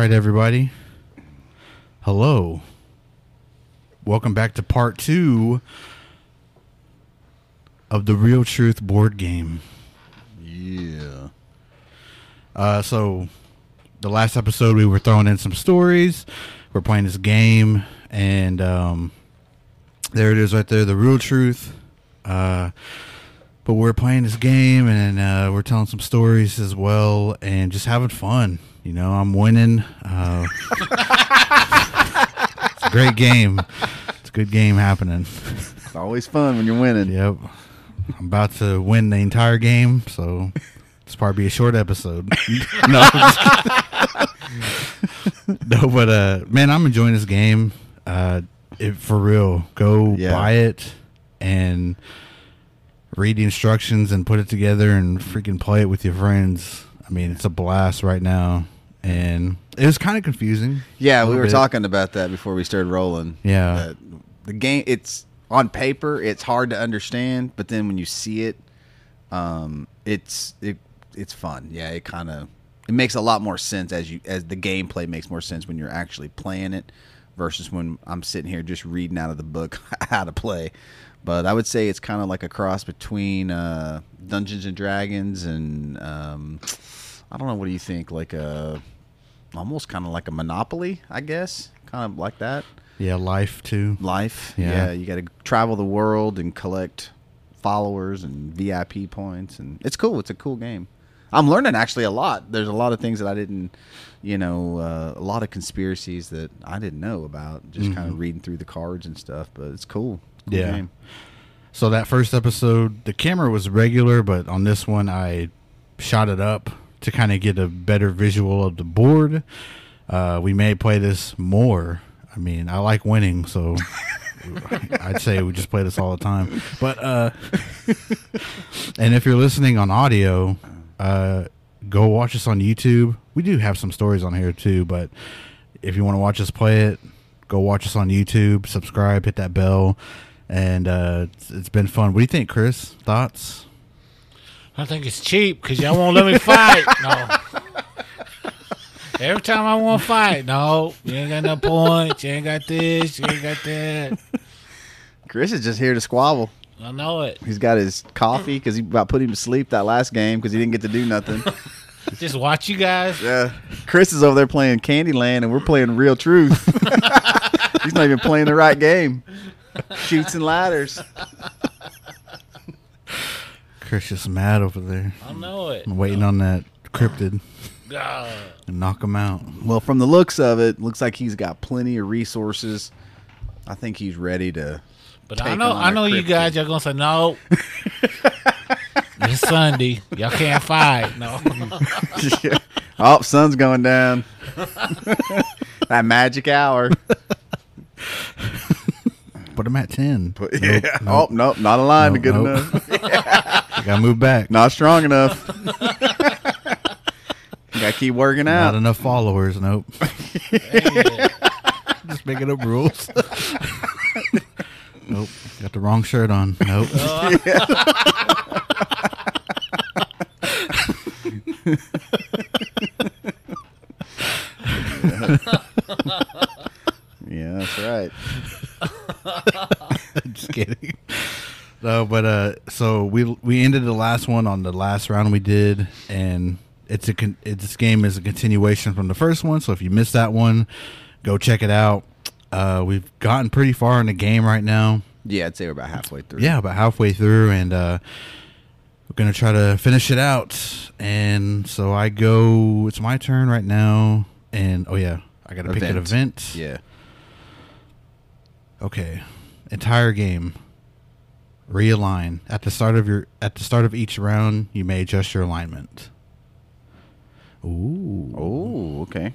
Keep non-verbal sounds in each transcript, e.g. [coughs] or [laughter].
Right, everybody. Hello. Welcome back to part two of the Real Truth board game. Yeah. Uh, so, the last episode, we were throwing in some stories. We're playing this game, and um, there it is right there, the Real Truth. Uh, but we're playing this game, and uh, we're telling some stories as well, and just having fun. You know, I'm winning. Uh, it's a great game. It's a good game happening. It's always fun when you're winning. Yep. I'm about to win the entire game, so it's probably be a short episode. [laughs] no, [laughs] no, but uh, man, I'm enjoying this game. Uh, it, for real, go Yeah. buy it and read the instructions and put it together and freaking play it with your friends. I mean, it's a blast right now, and it was kind of confusing. Yeah, we were bit. talking about that before we started rolling. Yeah. That the game, it's on paper, it's hard to understand, but then when you see it, um, it's it it's fun. Yeah, it kind of it makes a lot more sense as you as the gameplay makes more sense when you're actually playing it versus when I'm sitting here just reading out of the book [laughs] how to play. But I would say it's kind of like a cross between uh, Dungeons and Dragons and um, I don't know. What do you think? Like a almost kind of like a Monopoly, I guess, kind of like that Yeah, life too. life. Yeah. Yeah, you got to travel the world and collect followers and VIP points, and it's cool. It's a cool game. I'm learning actually a lot. There's a lot of things that I didn't, you know, uh, a lot of conspiracies that I didn't know about. Just kind of reading through the cards and stuff, but it's cool. Cool Yeah. game. So that first episode, the camera was regular, but on this one, I shot it up to kind of get a better visual of the board. Uh, we may play this more. I mean, I like winning, so [laughs] I'd say we just play this all the time. But uh, [laughs] and if you're listening on audio, uh, go watch us on YouTube. We do have some stories on here too, but if you want to watch us play it, go watch us on YouTube. Subscribe, hit that bell, and uh, it's, it's been fun. What do you think, Chris? Thoughts? I think it's cheap because y'all won't let me fight. [laughs] No. Every time I want to fight, no, you ain't got no points. You ain't got this. You ain't got that. Chris is just here to squabble. I know it. He's got his coffee because he about put him to sleep that last game because he didn't get to do nothing. [laughs] Just watch you guys. Yeah. Chris is over there playing Candyland and we're playing Real Truth. [laughs] He's not even playing the right game. Chutes and ladders. Chris just mad over there. I know it. I'm waiting on that cryptid [sighs] God. and knock him out. Well, from the looks of it, looks like he's got plenty of resources. I think he's ready to. But I Take know, on I a know you cryptid. guys. Y'all gonna say no. [laughs] it's Sunday. Y'all can't fight. No. [laughs] oh, sun's going down. [laughs] that magic hour. Put him at ten. But, Nope, yeah. nope. Oh, nope, not aligned Nope, good nope. enough. [laughs] I [laughs] gotta move back. Not strong enough. you [laughs] gotta keep working out. Not out. enough followers. Nope. Just making up rules. nope. Got the wrong shirt on. Nope. Yeah, that's right. [laughs] Just kidding. No, but uh, so we we ended the last one on the last round we did, and it's a con- it's, this game is a continuation from the first one. So if you missed that one, go check it out. Uh, we've gotten pretty far in the game right now. Yeah, I'd say we're about halfway through. Yeah, about halfway through, and uh, we're gonna try to finish it out. And so I go. It's my turn right now, and oh yeah, I gotta pick an event. Yeah. Okay. Entire game. Realign. At the start of your at the start of each round, you may adjust your alignment. Ooh. Oh, okay.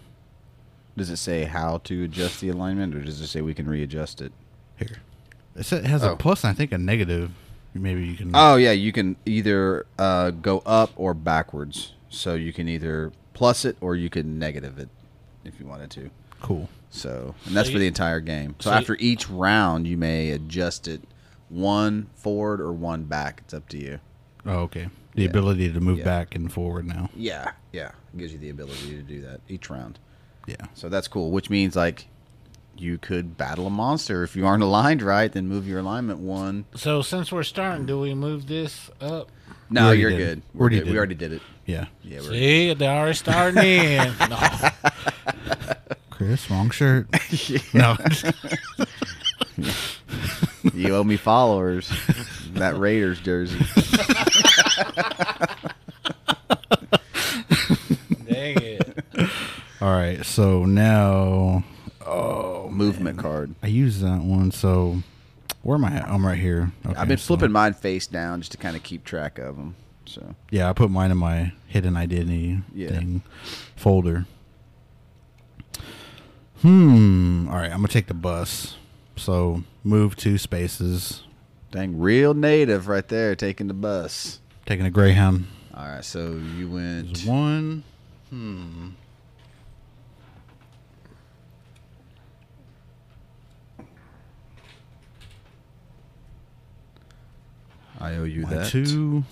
Does it say how to adjust the alignment, or does it say we can readjust it? Here. It sa- it has Oh. a plus and I think a negative. Maybe you can Oh yeah, you can either uh, go up or backwards. So you can either plus it or you can negative it if you wanted to. Cool. So, and that's So for you- the entire game. So, so you- after each round, you may adjust it one forward or one back. It's up to you. Oh, okay. The Yeah. ability to move Yeah. back and forward now. Yeah, yeah. It gives you the ability to do that each round. Yeah. So that's cool, which means like you could battle a monster if you aren't aligned right. Then move your alignment one. So since we're starting, do we move this up? No, already you're did it. good. We We're already good. did We it. already did it. Yeah. Yeah, we're See, they're already starting in. [laughs] No. Chris, wrong shirt. [laughs] no. [laughs] you owe me followers. that Raiders jersey. Dang it. All right. So now oh, Movement card. I use that one. So where am I at? I'm right here. Okay, I've been so- flipping mine face down just to kind of keep track of them. So Yeah, I put mine in my hidden identity Yeah. thing folder. Hmm. All right, I'm gonna take the bus. So move two spaces. dang, real native right there, taking the bus. Taking a Greyhound. All right, so you went. There's one. Hmm. I owe you My that. two.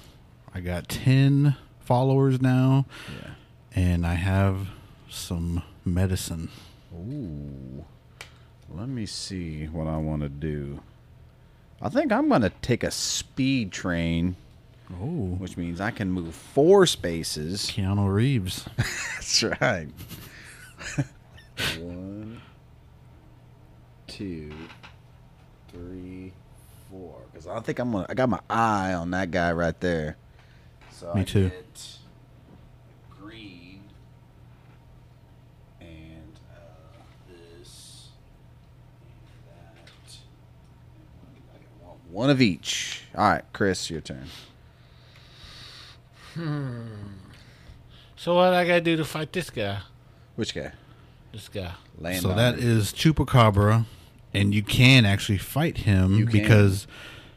I got ten followers now, Yeah. and I have some medicine. Ooh. Let me see what I want to do. I think I'm going to take a speed train, Oh, which means I can move four spaces. Keanu Reeves. [laughs] That's right. One, two, three, four. Because I think I'm gonna. I got my eye on that guy right there. So Me I too. Get green and uh, this and that. I got one, one of each. All right, Chris, your turn. Hmm. So what I gotta do to fight this guy? Which guy? This guy. Land so on that it. is Chupacabra, and you can actually fight him because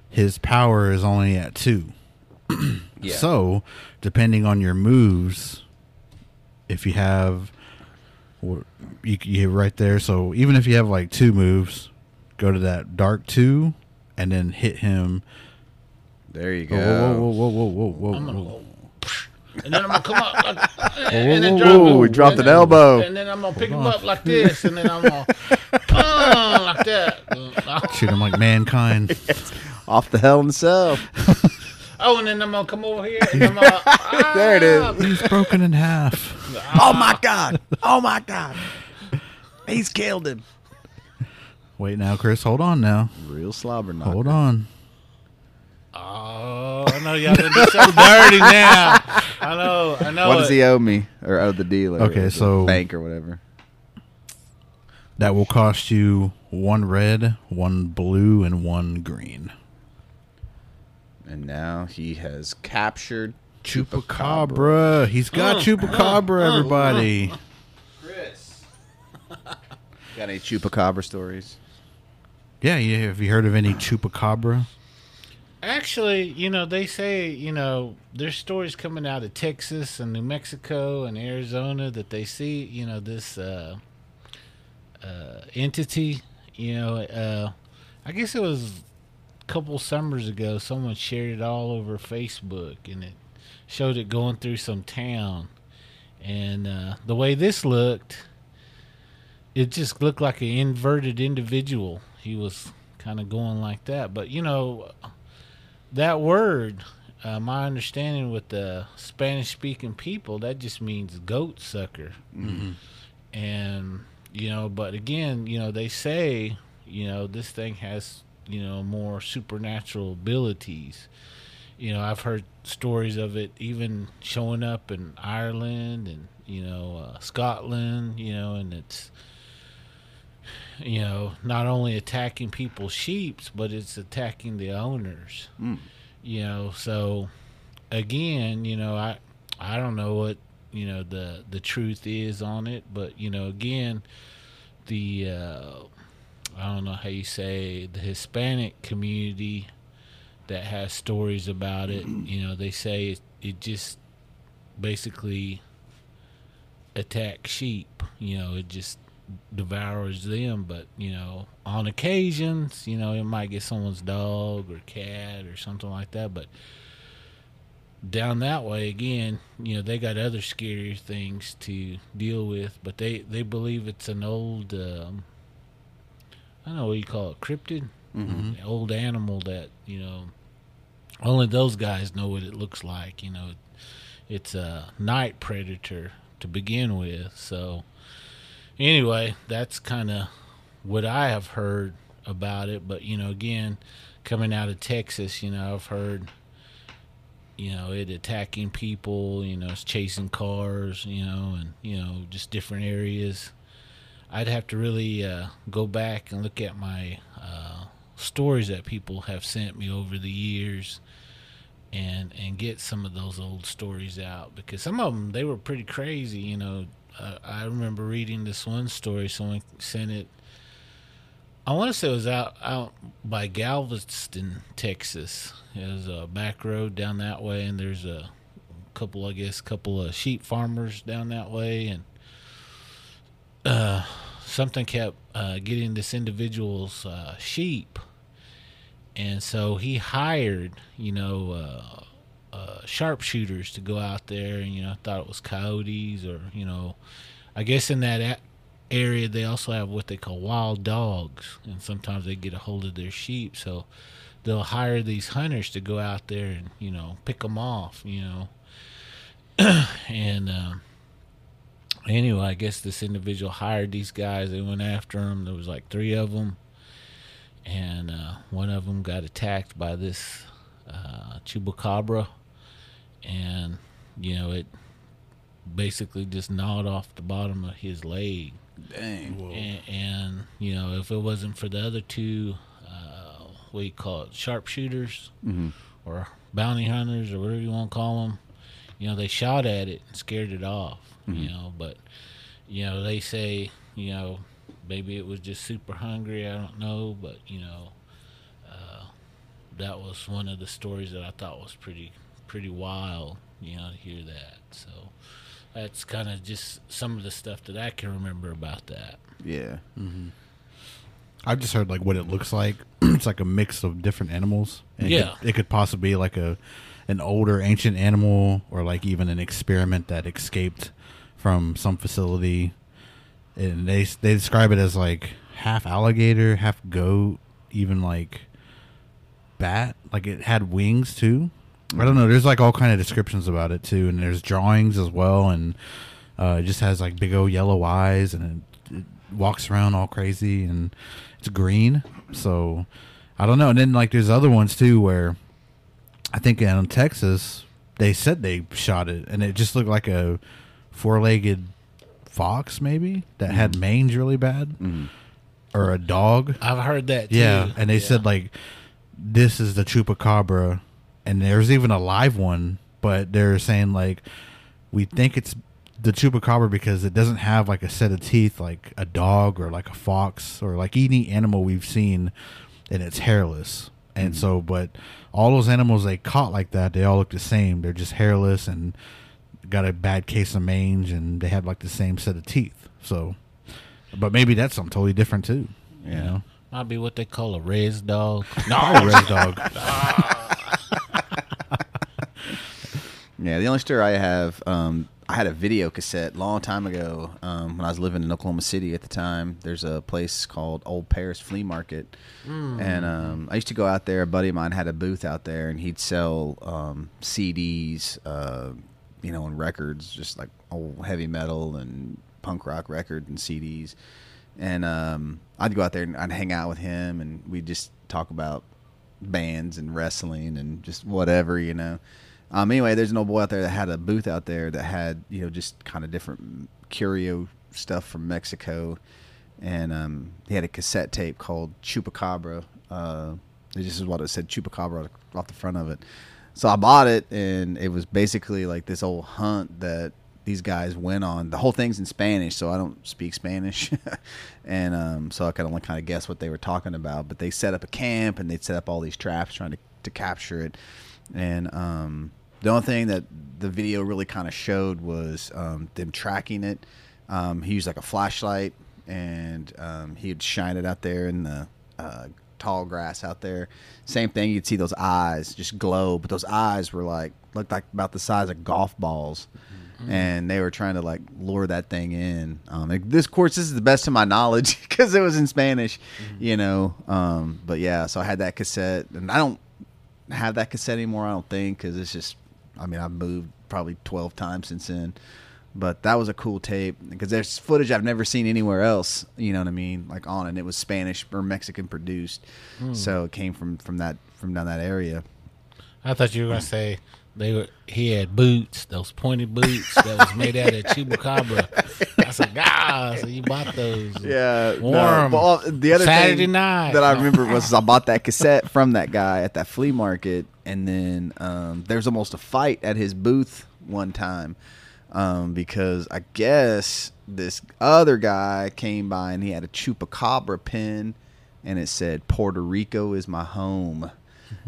his power is only at two. [clears throat] Yeah. So, depending on your moves, if you have, or you you right there. So even if you have like two moves, go to that dark two, and then hit him. There you go. Whoa, whoa, whoa, whoa, whoa, whoa, I'm whoa, gonna whoa. go, and then I'm gonna come up, like, whoa, [laughs] and then drop whoa, him. we dropped And an then- elbow. and then I'm gonna pick him on. up like this, and then I'm gonna, [laughs] uh, like that. Shoot him like mankind. [laughs] Off the hell himself. Oh, and then I'm gonna come over here, and I'm gonna, ah, There it is. He's broken in half. Oh my god! Oh my god! He's killed him. Wait now, Chris. Hold on now. Real slobber knocker. Hold on. Oh, I know y'all done do so dirty now. I know, I know. What does it. he owe me, or owe the dealer? Okay, or the so- bank or whatever. That will cost you one red, one blue, and one green. And now he has captured Chupacabra. He's got [laughs] Chupacabra, everybody. Chris. Got any chupacabra stories? Yeah, yeah. Have you heard of any Chupacabra? Actually, you know, they say, you know, there's stories coming out of Texas and New Mexico and Arizona that they see, you know, this uh, uh, entity, you know, uh, I guess it was a couple summers ago, someone shared it all over Facebook and it showed it going through some town. And uh, the way this looked, it just looked like an inverted individual. He was kind of going like that. But, you know, that word, uh, my understanding with the Spanish speaking people, that just means goat sucker. And, you know, but again, you know, they say, you know, this thing has, you know, more supernatural abilities. You know, I've heard stories of it even showing up in Ireland and, you know, uh, Scotland, you know, and it's, you know, not only attacking people's sheeps, but it's attacking the owners. Mm. You know, so again, you know, I I don't know what you know the the truth is on it, but you know, again, the uh, I don't know how you say the Hispanic community that has stories about it. You know, they say it, it just basically attacks sheep. You know, it just devours them. But you know, on occasions, you know, it might get someone's dog or cat or something like that. But down that way again, you know, they got other scarier things to deal with, but they they believe it's an old, um, I don't know what you call it, cryptid, Mm-hmm. An old animal that you know only those guys know what it looks like. You know, it's a night predator to begin with. So anyway, that's kind of what I have heard about it. But you know, again, coming out of Texas, you know, I've heard you know it attacking people. You know, it's chasing cars. You know, and you know just different areas. I'd have to really uh, go back and look at my uh, stories that people have sent me over the years and and get some of those old stories out because some of them they were pretty crazy you know uh, i remember reading this one story someone sent it i want to say it was out out by galveston texas. It was a back road down that way and there's a couple i guess couple of sheep farmers down that way and uh something kept uh, getting this individual's uh, sheep, and so he hired, you know, uh, sharpshooters to go out there, and you know, I thought it was coyotes or you know, I guess in that a- area they also have what they call wild dogs, and sometimes they get a hold of their sheep, so they'll hire these hunters to go out there and you know pick them off, you know, [clears throat] and. Um, anyway, I guess this individual hired these guys. They went after them. There was like three of them, and uh, one of them got attacked by this uh, chupacabra, and you know it basically just gnawed off the bottom of his leg. Dang. And, and you know, if it wasn't for the other two, uh, what do you call it, sharpshooters Mhm. or bounty hunters or whatever you want to call them, you know, they shot at it and scared it off. You know, but you know, they say, you know, maybe it was just super hungry. I don't know, but you know, uh, that was one of the stories that I thought was pretty pretty wild. You know, to hear that. So that's kind of just some of the stuff that I can remember about that. Yeah. Mm-hmm. I've just heard like what it looks like. [clears throat] it's like a mix of different animals. And It Yeah. could, it could possibly be like a an older ancient animal or like even an experiment that escaped from some facility. And they they describe it as like half alligator, half goat, even like bat. Like it had wings too. I don't know. There's like all kind of descriptions about it too, and there's drawings as well, and uh, it just has like big old yellow eyes, and it, it walks around all crazy, and it's green. So I don't know. And then like there's other ones too where I think in Texas they said they shot it, and it just looked like a four-legged fox maybe that had mange really bad, or a dog. I've heard that too. Yeah, and they said like this is the chupacabra, and there's even a live one, but they're saying like we think it's the chupacabra because it doesn't have like a set of teeth like a dog or like a fox or like any animal we've seen, and it's hairless. And mm-hmm. so, but all those animals they caught like that, they all look the same. They're just hairless and got a bad case of mange, and they had like the same set of teeth. So, but maybe that's something totally different too. You Yeah. know. might be what they call a res dog. No, red dog. [laughs] Yeah, the only story I have, um, I had a video cassette long time ago um, when I was living in Oklahoma City at the time. There's a place called Old Paris Flea Market, and um, I used to go out there. A buddy of mine had a booth out there, and he'd sell um, CDs, uh, you know, and records, just like old heavy metal and punk rock records and CDs. And um, I'd go out there and I'd hang out with him, and we'd just talk about bands and wrestling and just whatever, you know. Um, anyway, there's an old boy out there that had a booth out there that had, you know, just kind of different curio stuff from Mexico. And um, he had a cassette tape called Chupacabra. Uh, this is what it said, Chupacabra off the front of it. So I bought it, and it was basically like this old hunt that these guys went on. The whole thing's in Spanish, so I don't speak Spanish, [laughs] and um, so I can only kind of guess what they were talking about. But they set up a camp, and they'd set up all these traps trying to, to capture it. And um, the only thing that the video really kind of showed was um, them tracking it. Um, he used like a flashlight, and um, he'd shine it out there in the uh, tall grass out there. Same thing. You'd see those eyes just glow, but those eyes were like looked like about the size of golf balls, and they were trying to like lure that thing in. Um, like, this course, this is the best to my knowledge [laughs] because it was in Spanish, you know. Um, but yeah, so I had that cassette, and I don't have that cassette anymore. I don't think because it's just. I mean, I've moved probably twelve times since then. But that was a cool tape because there's footage I've never seen anywhere else. You know what I mean? Like on it, it was Spanish or Mexican produced, hmm. so it came from from that from down that area. I thought you were gonna say they were. He had boots, those pointed boots that was made out of chupacabra. I said, "God, so you bought those? Yeah, warm. No, well, the other Saturday thing night. that I remember was I bought that cassette from that guy at that flea market, and then um, there was almost a fight at his booth one time um, because I guess this other guy came by and he had a chupacabra pin, and it said "Puerto Rico is my home."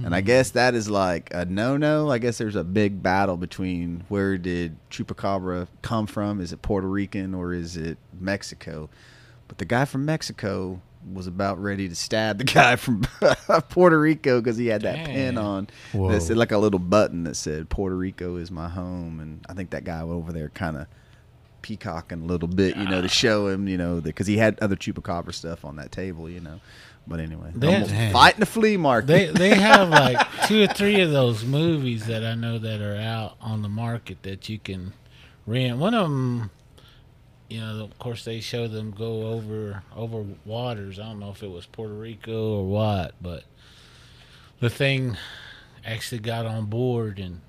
And I guess that is like a no-no. I guess there's a big battle between where did chupacabra come from? Is it Puerto Rican or is it Mexico? But the guy from Mexico was about ready to stab the [laughs] guy from [laughs] Puerto Rico because he had that pin on Whoa. that said like a little button that said "Puerto Rico is my home," and I think that guy over there kind of peacocking a little bit, you know, to ah. show him, you know, because he had other chupacabra stuff on that table, you know. But anyway, They- almost Dang. fighting the flea market. They they have [laughs] like two or three of those movies that I know that are out on the market that you can rent. One of them, you know, of course they show them go over over waters. I don't know if it was Puerto Rico or what, but the thing actually got on board and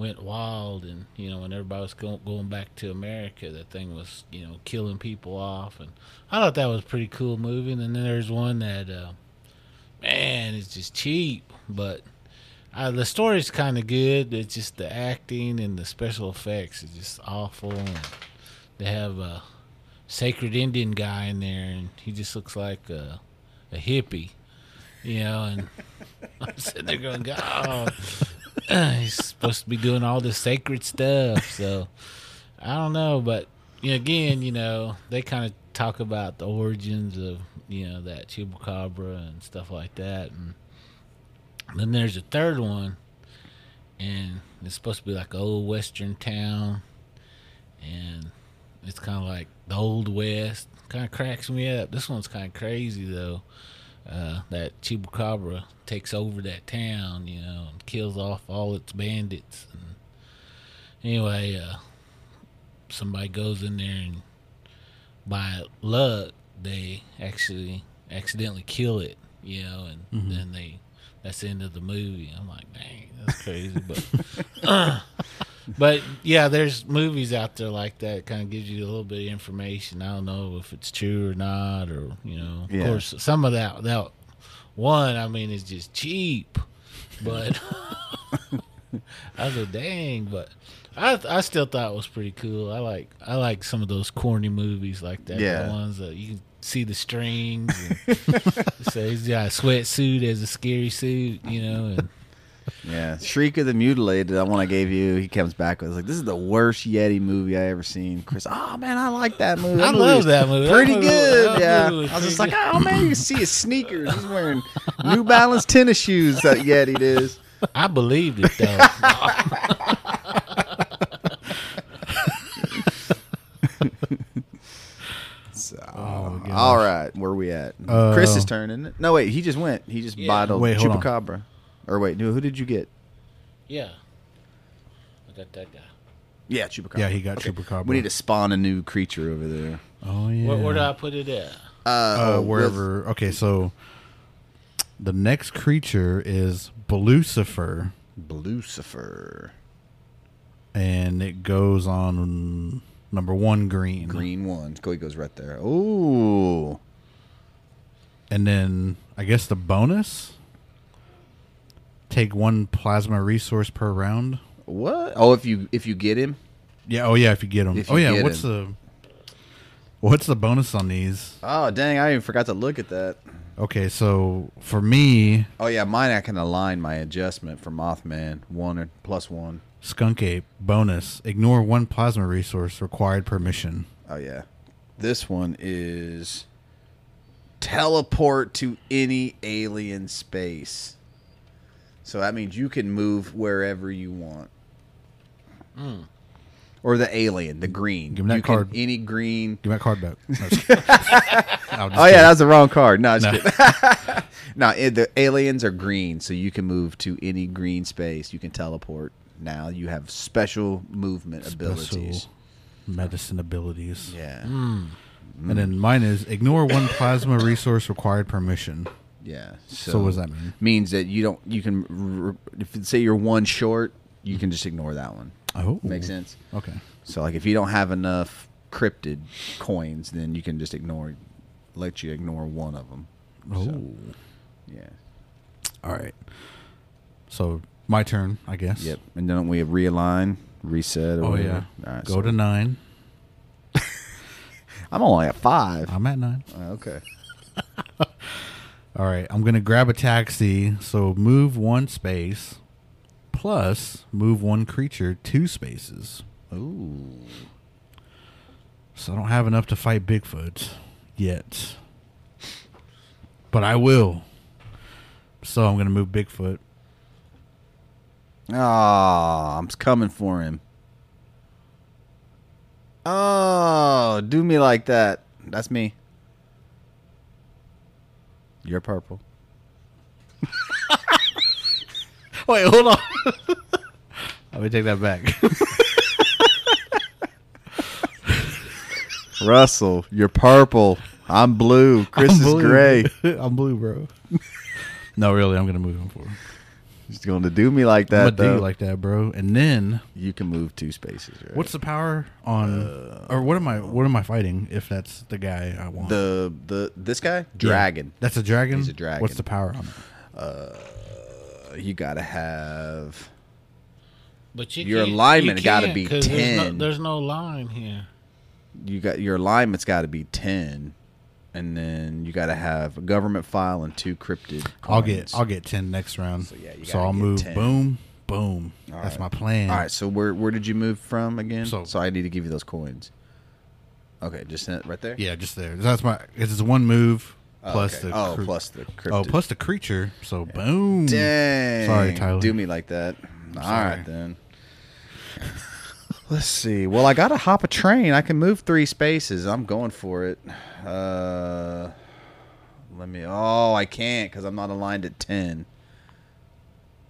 went wild. And you know, when everybody was go, going back to America, that thing was you know killing people off. And I thought that was pretty cool movie. And then there's one that. Uh, man, it's just cheap. But uh, the story's kind of good. It's just the acting and the special effects is just awful. And they have a sacred Indian guy in there, and he just looks like a, a hippie, you know. And [laughs] I'm sitting there going, God, [laughs] he's supposed to be doing all this sacred stuff. So I don't know, but you know, again, you know, they kind of talk about the origins of you know that chupacabra and stuff like that, and then there's a third one, and it's supposed to be like an old western town, and it's kind of like the old west. Kind of cracks me up. This one's kind of crazy though. Uh, that chupacabra takes over that town, you know, and kills off all its bandits. And anyway, uh, somebody goes in there and by luck they actually accidentally kill it, you know, and then they that's the end of the movie. I'm like, dang, that's crazy, but [laughs] [laughs] but yeah, there's movies out there like that. Kind of gives you a little bit of information. I don't know if it's true or not, or you know, of Yeah. course, some of that that one, I mean, is just cheap, but [laughs] I was like, dang, but. I I still thought it was pretty cool. I like I like some of those corny movies like that. Yeah. The ones that you can see the strings. And so he's got a sweatsuit as a scary suit, you know. And yeah, Shriek of the Mutilated, that one I gave you, he comes back with like, "This is the worst Yeti movie I ever seen." Chris, oh man, I like that movie. I love that movie. That Pretty movie- good, that yeah. I was just like, oh man, you can see his sneakers. He's wearing New Balance tennis shoes. That Yeti is. I believed it though. [laughs] So, Oh, all right, where we at? Uh, Chris's turn, isn't it? No, wait, he just went. He just Yeah. bottled Wait. Chupacabra. Or wait, no, who did you get? yeah, I got that guy. Yeah, Chupacabra. Yeah, he got Chupacabra. We need to spawn a new creature over there. Oh yeah. Where, where do I put it at? Uh, uh, wherever. Okay, so the next creature is Lucifer, with Lucifer. and it goes on number one green. Green one. Go, he goes right there. Ooh. and then I guess the bonus. Take one plasma resource per round. What? Oh, if you if you get him, Yeah. Oh yeah. If you get him. If Oh yeah. What's the What's the bonus on these? oh dang, I even forgot to look at that. Okay, so for me, Oh yeah, mine I can align my adjustment for Mothman one or plus one. Skunk Ape bonus. Ignore one plasma resource required per mission. Oh yeah, this one is teleport to any alien space. So that means you can move wherever you want. Hmm. Or the alien, the green. Give me that You can- card. any green. Give me that card back. No, just [laughs] kidding. [laughs] No, I'm Oh yeah, that was the wrong card. No, just No. kidding. [laughs] no, it, the aliens are green, so you can move to any green space. You can teleport. Now you have special movement abilities. Medicine abilities. Yeah, hmm. And then mine is ignore one plasma resource required permission. Yeah. So, what does that mean? Means that you don't. You can if say you're one short, you can just ignore that one. Oh, Makes sense. Okay. So like if you don't have enough cryptid coins, then you can just ignore, let you ignore one of them. Oh, Yeah. all right. So my turn, I guess. Yep. And then we realign, reset. Or Oh whatever. yeah. Right, Go so to nine. [laughs] I'm only at five. I'm at nine. Oh, okay. All right. I'm gonna grab a taxi. So move one space, plus move one creature two spaces. Ooh. So I don't have enough to fight Bigfoot yet. But I will. So I'm gonna move Bigfoot. Ah, I'm coming for him. Oh, do me like that. That's me. You're purple. [laughs] Wait, hold on. [laughs] Let me take that back. [laughs] Russell, you're purple. I'm blue. Chris I'm is gray. I'm blue, bro. no, really, I'm gonna move him forward. He's going to do me like I'm that. gonna do you like that, bro. And then, you can move two spaces. Right? what's the power on, or what am I? What am I fighting? If that's the guy I want, the the this guy? Yeah. Dragon. That's a dragon. He's a dragon. What's the power on it? Uh, you gotta have But you Your alignment you gotta can't, be 'cause There's 10. no, there's no line here. you got your alignment's got to be ten, and then you got to have a government file and two cryptid. I'll get I'll get ten next round. So, yeah, you so I'll move 10. boom, boom. All That's right. my plan. All right, so where where did you move from again? So- So, I need to give you those coins. Okay, just right there. Yeah, just there. That's my. It's one move Oh, plus okay. the. oh plus the oh, cryptid. Oh, plus the creature. So boom. Dang. Sorry, Tyler. Do me like that. All right then. [laughs] Let's see. Well, I got to hop a train. I can move three spaces. I'm going for it. Uh, let me. Oh, I can't because I'm not aligned at ten.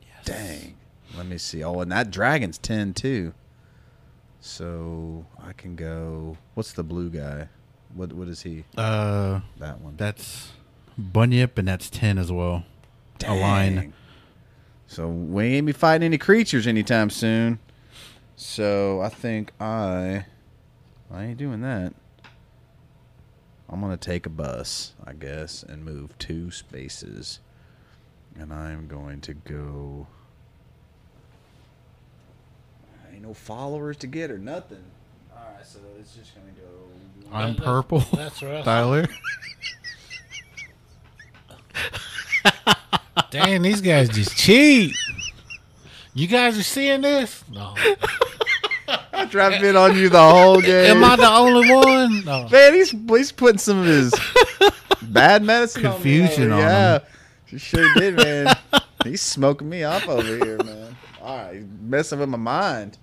Yes. Dang. Let me see. Oh, and that dragon's ten too. So I can go. What's the blue guy? What What is he? Uh, That one. that's Bunyip, and that's ten as well. Dang. So we ain't be fighting any creatures anytime soon. So I think I I ain't doing that. I'm gonna take a bus, I guess, and move two spaces. And I'm going to go ain't no followers to get or nothing. Alright, so it's just gonna go I'm That- purple. That's right. Tyler. [laughs] Damn, these guys just cheat. You guys are seeing this? No. [laughs] Dropped it on you the whole [laughs] game. Am I the only one? No. Man, he's he's putting some of his [laughs] bad medicine Confusion on on. Yeah, him. he sure did, man. he's smoking me up over here, man. All right, he's messing with my mind.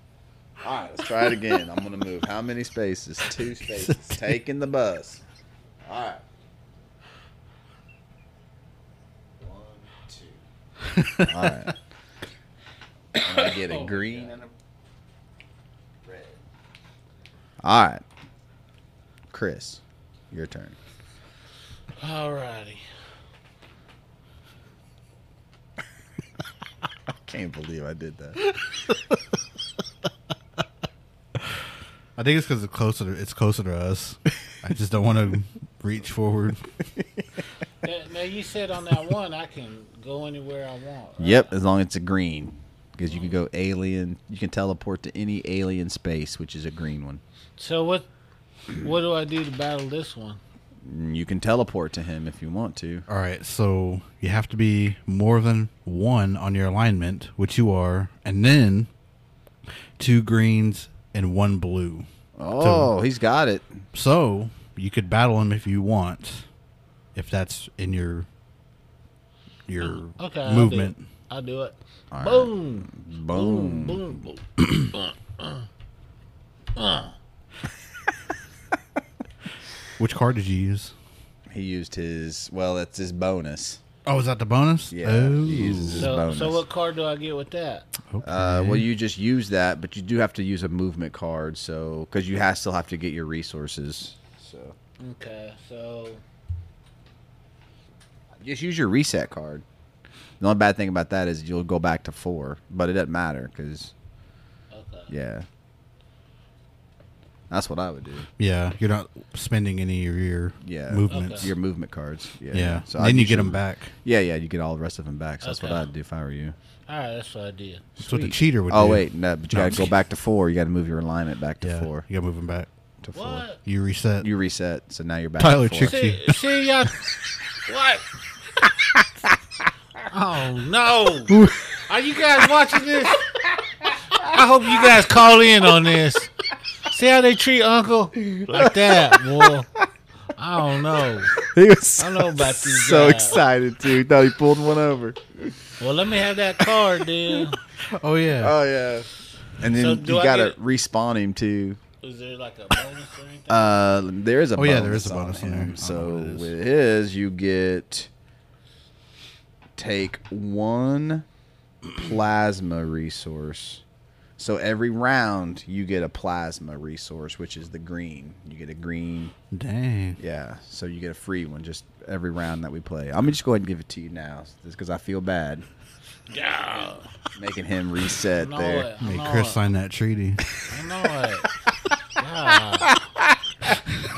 All right, let's try it again. I'm gonna move. How many spaces? Two spaces. [laughs] Taking the bus. All right. One, two. All right. And I get a oh, green and a red. All right. Chris, your turn. Alrighty. [laughs] I can't believe I did that. I think it's because it's closer. To, it's closer to us. I just don't want to reach forward. Now, now you said on that one I can go anywhere I want. right? Yep, as long as it's a green. Because you can go alien, you can teleport to any alien space, which is a green one. So what? What do I do to battle this one? You can teleport to him if you want to. All right, so you have to be more than one on your alignment, which you are, and then two greens and one blue. Oh, he's got it. So you could battle him if you want. if that's in your your Okay, I'll do movement. it. I'll do it. All right. Boom. Boom. Boom. Boom. boom. uh, uh, uh. Which card did you use? He used his. Well, that's his bonus. Oh, is that the bonus? Yeah, Oh. he uses his So, bonus. so what card do I get with that? Okay. Uh, well, you just use that, but you do have to use a movement card, so because you have, still have to get your resources. So Okay, so just use your reset card. The only bad thing about that is you'll go back to four, but it doesn't matter because okay. yeah, that's what I would do. yeah, you're not spending any of your Yeah, movements. your movement cards. Yeah, Yeah. So then I'd you get your- them back. Yeah, yeah, you get all the rest of them back. So that's what I'd do if I were you. All right, that's what I did. That's what the cheater would do. Oh do. wait, no, but you No, got to go back to four. You got to move your alignment back to Yeah, four. you got to move them back. To four. You reset. You reset, so now you're back. Tyler to four. tricked See, see y'all. [laughs] what? [laughs] oh no! [laughs] Are you guys watching this? I hope you guys call in on this. See how they treat Uncle like that, boy. I don't know. He was I don't know about these [laughs] so guys. excited too. Thought he pulled one over. Well, let me have that card dude. oh yeah. Oh yeah. And then So you gotta get- respawn him too. Is there like a bonus or anything? Uh, there is a Oh, bonus yeah, there is a bonus on him. there. I don't know So what it is. with his, you get take one plasma resource. So every round you get a plasma resource, which is the green. You get a green, Dang. yeah. So you get a free one just every round that we play. I'm gonna just go ahead and give it to you now, just because I feel bad yeah. making him reset I know there. it. I Made know Chris it. sign that treaty. I know it. God.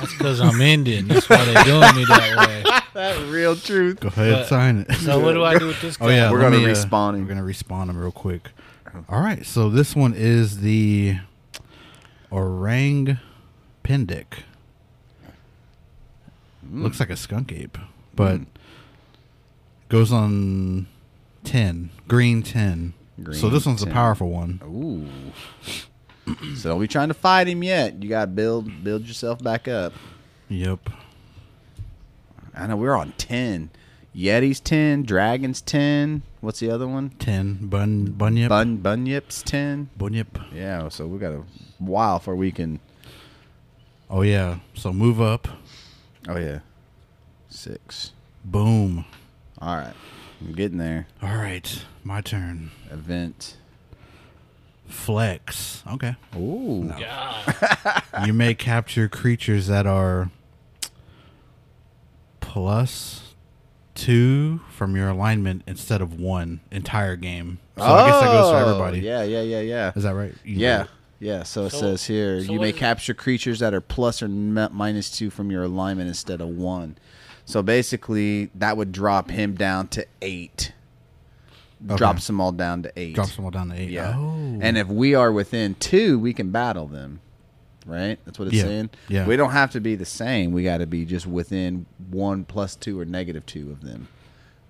That's because I'm Indian. That's why they're doing me that way. That real truth. Go ahead, But- sign it. So what do I do with this guy? Oh yeah, We're gonna me, uh, respawn him. We're gonna respawn him real quick. All right, so this one is the orang pendek. Looks like a skunk ape, but Mm. goes on ten, green ten. so this one's 10. a powerful one. Ooh. so don't be trying to fight him yet. You gotta build build yourself back up. Yep. I know we're on ten. Yeti's ten, Dragon's ten. What's the other one? Ten bun bunyip Bun Bunyip's ten. bunyip. Yeah, so we got a while before we can Oh yeah. So move up. Oh yeah. Six. Boom. Alright. I'm getting there. All right, my turn. Event. Flex. Okay. Ooh. God. [laughs] you may capture creatures that are plus two from your alignment instead of one entire game. So I guess that goes for Oh, everybody. Yeah, yeah, yeah, yeah. Is that right? You Yeah. Yeah, so it So- says here so you may capture creatures that are plus or mi- minus two from your alignment instead of one. So basically, that would drop him down to eight. Okay. Drops them all down to eight. Drops them all down to eight. Yeah. Oh. And if we are within two, we can battle them. Right? That's what it's Yeah. saying. Yeah. We don't have to be the same. We got to be just within one plus two or negative two of them.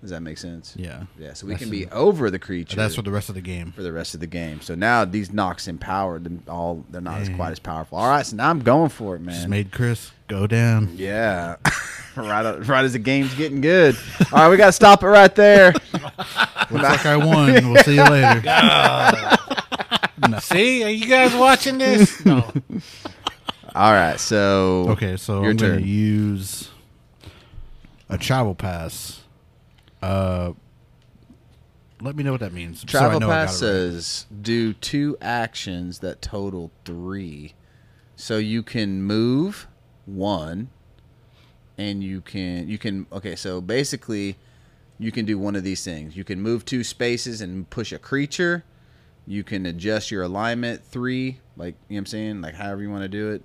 Does that make sense? yeah. Yeah. So we That's can be the- over the creature That's for the rest of the game. for the rest of the game. So now these knocks empowered them all. They're not as quite as powerful. All right, so now I'm going for it, man. Just made Chris go down. yeah, [laughs] right, right as the game's getting good. All right, we got to stop it right there. [laughs] Looks like I won. We'll see you later. [laughs] See, are you guys watching this? [laughs] No. All right, so Okay, so Your I'm going turn. to use a travel pass. Uh, let me know what that means. so I travel know I pass it right. says do two actions that total three. So you can move one, and you can you can okay. So basically, you can do one of these things. You can move two spaces and push a creature. You can adjust your alignment three, like you know what I'm saying, like however you want to do it.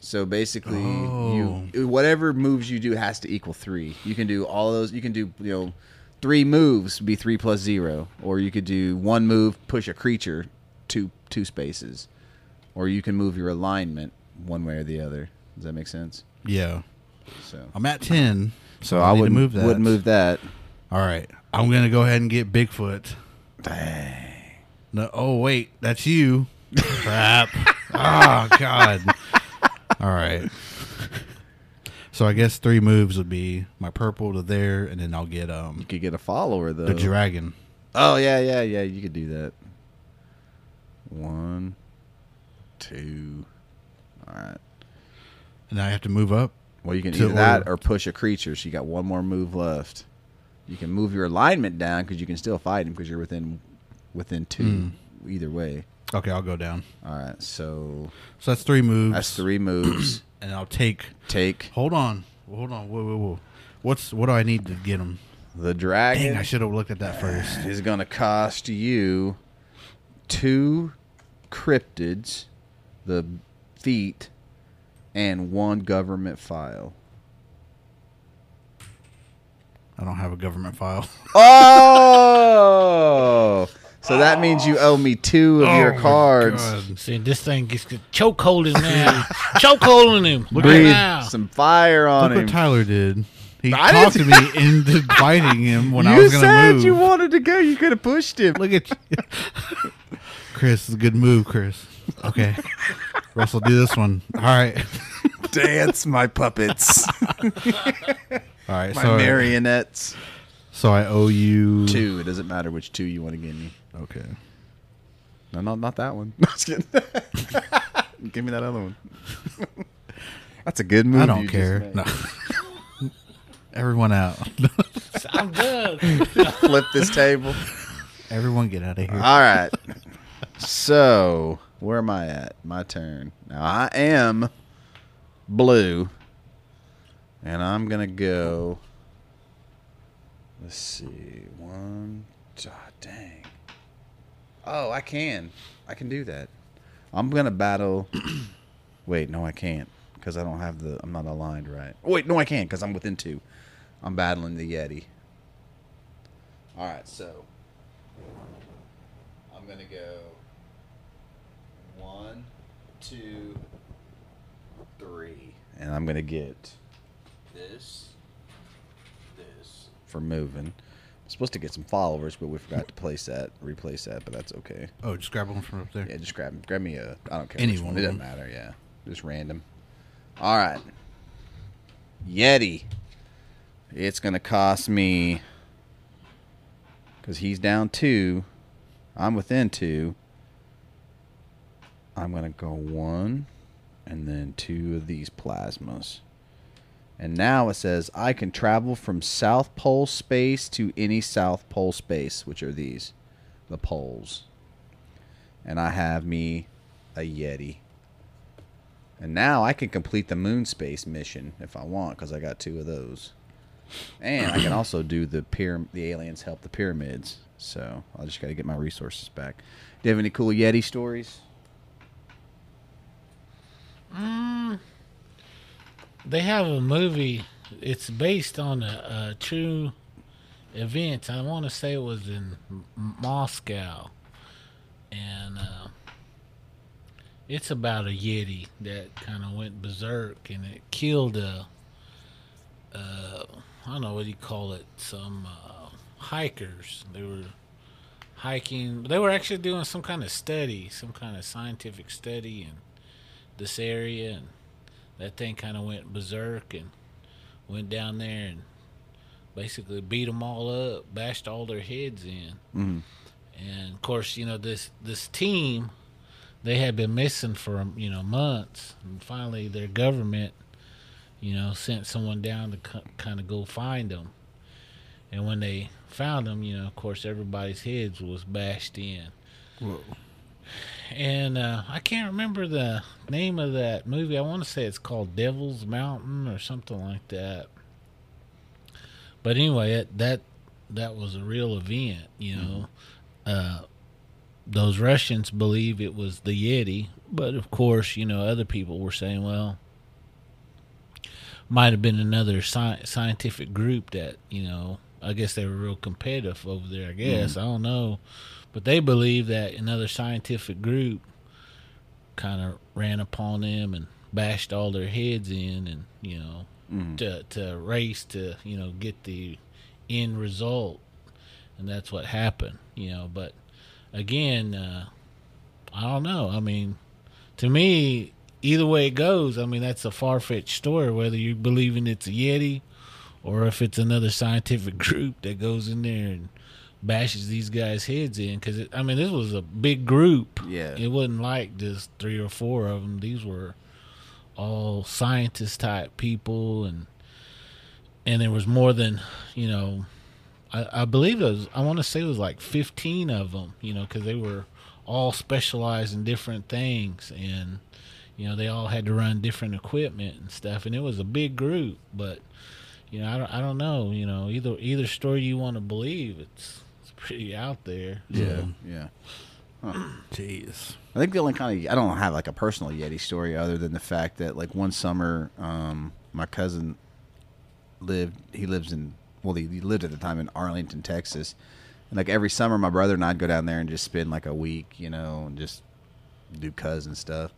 So basically, you oh. whatever moves you do has to equal three. You can do all those. You can do you know three moves be three plus zero, or you could do one move push a creature two two spaces, or you can move your alignment one way or the other. Does that make sense? Yeah. So I'm at 10. So, so I, I wouldn't move that. Wouldn't move that. All right. I'm going to go ahead and get Bigfoot. Dang. No, oh wait, that's you. Crap. oh [laughs] God. All right. So I guess three moves would be my purple to there, and then I'll get um You could get a follower though. the dragon. Oh yeah, yeah, yeah. You could do that. One, two. All right. And I have to move up. Well, you can To either that order. or push a creature. So you got one more move left. You can move your alignment down because you can still fight him because you're within within two. Hmm. Either way. Okay, I'll go down. All right. So So that's three moves. that's three moves. [clears throat] And I'll take. Take Hold on, hold on. Whoa, whoa, whoa. What's what do I need to get him? the dragon. Dang, I should have looked at that first. [sighs] is going to cost you two cryptids, the feet, and one government file. I don't have a government file. Oh, [laughs] so that means you owe me two of your Oh my cards. See, this thing gets choke holding now. choke holding him. Look at Breathe now. some fire on Look him. what Tyler did. He I talked to didn't- me [laughs] into fighting him when I you was going to said move. you wanted to go. You could have pushed him. Look at you. Chris, it's a good move, Chris. Okay. Russell, do this one. All right. [laughs] Dance, my puppets, All right. my so, marionettes. so I owe you Two. It doesn't matter which two you want to give me. Okay. No, no, not that one. [laughs] Just kidding. [laughs] Give me that other one. [laughs] That's a good move. I don't just care. made. No. Everyone out. I'm good. Flip this table. Everyone get out of here. All right. So, where am I at? My turn. Now, I am blue. And I'm going to go. Let's see. One. ah, dang. Oh, I can. I can do that. I'm going to battle. [clears throat] Wait, no, I can't. Because I don't have the. I'm not aligned right. Wait, no, I can. Because I'm within two. I'm battling the Yeti. All right, so. I'm gonna go one, two, three, and I'm gonna get this, this for moving. Supposed to get some followers, but we forgot to place that, replace that, but that's okay. oh, just grab one from up there. Yeah, just grab grab me a. I don't care. Anyone. which one one. It doesn't matter. Yeah, just random. All right, Yeti. It's gonna cost me because he's down two. I'm within two. I'm gonna go one, and then two of these plasmas. And now it says I can travel from South Pole space to any South Pole space, which are these, the poles and I have me a Yeti. And now I can complete the moon space mission if I want because I got two of those. And I can [coughs] also do the pyram- the aliens help the pyramids. So I just got to get my resources back. Do you have any cool Yeti stories? Mm. They have a movie. It's based on a, a true event. I want to say it was in Moscow, and uh, it's about a yeti that kind of went berserk and it killed a. I don't know what you call it. Some uh, hikers. They were hiking. They were actually doing some kind of study, some kind of scientific study in this area, and that thing kind of went berserk and went down there and basically beat them all up, bashed all their heads in. Mhm. And of course, you know this this team, they had been missing for you know months, and finally their government, you know, sent someone down to kind of go find them. And when they found them, you know, of course, everybody's heads was bashed in Whoa. And uh, I can't remember the name of that movie. I want to say it's called Devil's Mountain or something like that. But anyway, that that, that was a real event. You know, uh, those Russians believe it was the Yeti, but of course, you know, other people were saying, well, might have been another sci- scientific group that you know. I guess they were real competitive over there. I guess I don't know, but they believe that another scientific group kind of ran upon them and bashed all their heads in, and you know, Mhm. to to race to you know get the end result, and that's what happened. You know, but again, uh, I don't know. I mean, to me, either way it goes, I mean, that's a far fetched story. Whether you're believing it's a Yeti, or if it's another scientific [laughs] group that goes in there and bashes these guys' heads in, because I mean, this was a big group. Yeah. it wasn't like just three or four of them. These were all scientist type people, and and there was more than you know. I, I believe it was. I want to say it was like fifteen of them. You know, because they were all specialized in different things, and you know they all had to run different equipment and stuff. And it was a big group, but you know I don't. I don't know. You know either either story you want to believe, it's it's pretty out there. Yeah, yeah. Jeez. I think the only kind of I don't have like a personal Yeti story other than the fact that like one summer, um, my cousin lived. He lives in well, he, he lived at the time in Arlington, Texas, and like every summer, my brother and I'd go down there and just spend like a week, you know, and just do cousin stuff.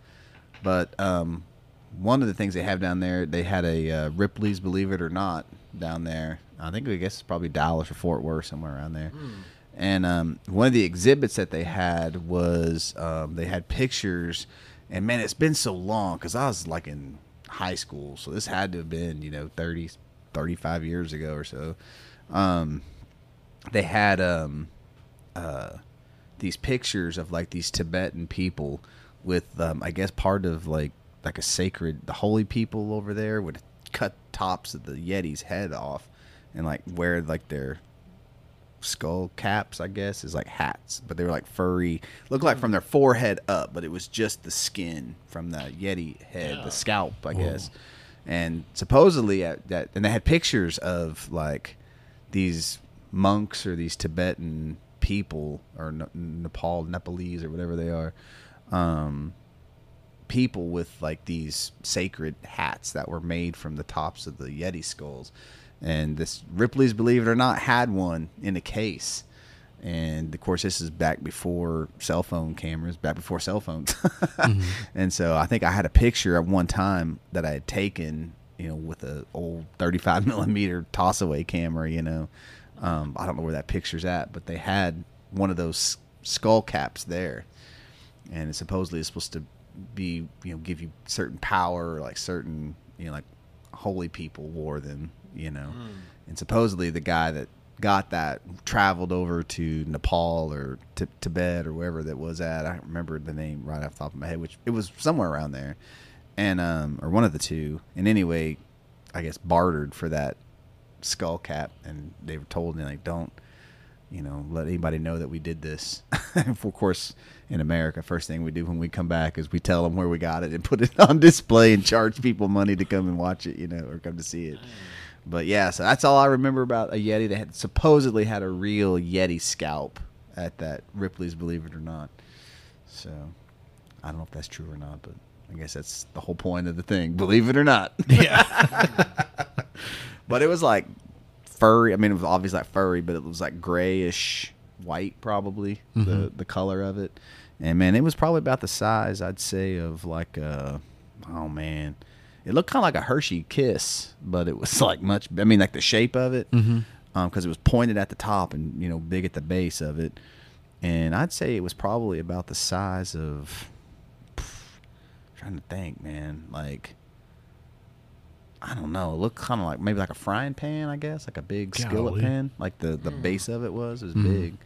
But um, one of the things they have down there, they had a uh, Ripley's Believe It or Not down there. I think I guess it's probably Dallas or Fort Worth somewhere around there. And um, one of the exhibits that they had was um, they had pictures, and man, it's been so long because I was like in high school, so this had to have been you know 30, 35 years ago or so. Um, they had um, uh, these pictures of like these Tibetan people with um, I guess part of like like a sacred the holy people over there would cut tops of the Yeti's head off and like wear like their skull caps I guess is like hats but they were like furry looked like from their forehead up but it was just the skin from the Yeti head Yeah. the scalp I guess and supposedly at that and they had pictures of like these monks or these Tibetan people or Ne- Nepal Nepalese or whatever they are um people with like these sacred hats that were made from the tops of the Yeti skulls. And this Ripley's, believe it or not, had one in a case. And of course, this is back before cell phone cameras, back before cell phones. [laughs] And so I think I had a picture at one time that I had taken, you know, with a old 35 [laughs] millimeter toss away camera, you know. Um, I don't know where that picture's at, but they had one of those skull caps there and it supposedly is supposed to be you know give you certain power like certain you know like holy people wore them you know? And supposedly the guy that got that traveled over to Nepal or Ti- Tibet or wherever that was at I remember the name right off the top of my head which it was somewhere around there. And um or one of the two. And anyway I guess bartered for that skull cap and they were told me like don't you know, let anybody know that we did this. [laughs] of course, in America, first thing we do when we come back is we tell them where we got it and put it [laughs] on display and charge people money to come and watch it, you know, or come to see it. But yeah, so that's all I remember about a Yeti. They had supposedly had a real Yeti scalp at that Ripley's, believe it or not. So I don't know if that's true or not, but I guess that's the whole point of the thing. Believe it or not. Yeah. [laughs] But it was like furry. I mean, it was obviously like furry, but it was like grayish white, probably the mm-hmm. the color of it. And man, it was probably about the size I'd say of like a oh man, it looked kind of like a Hershey Kiss, but it was [laughs] like much. I mean, like the shape of it, because um, it was pointed at the top and you know big at the base of it. And I'd say it was probably about the size of. [sighs] trying to think, man, like. I don't know. It looked kind of like maybe like a frying pan, I guess, like a big skillet pan. Like the the hmm. base of it was it was mm-hmm. big,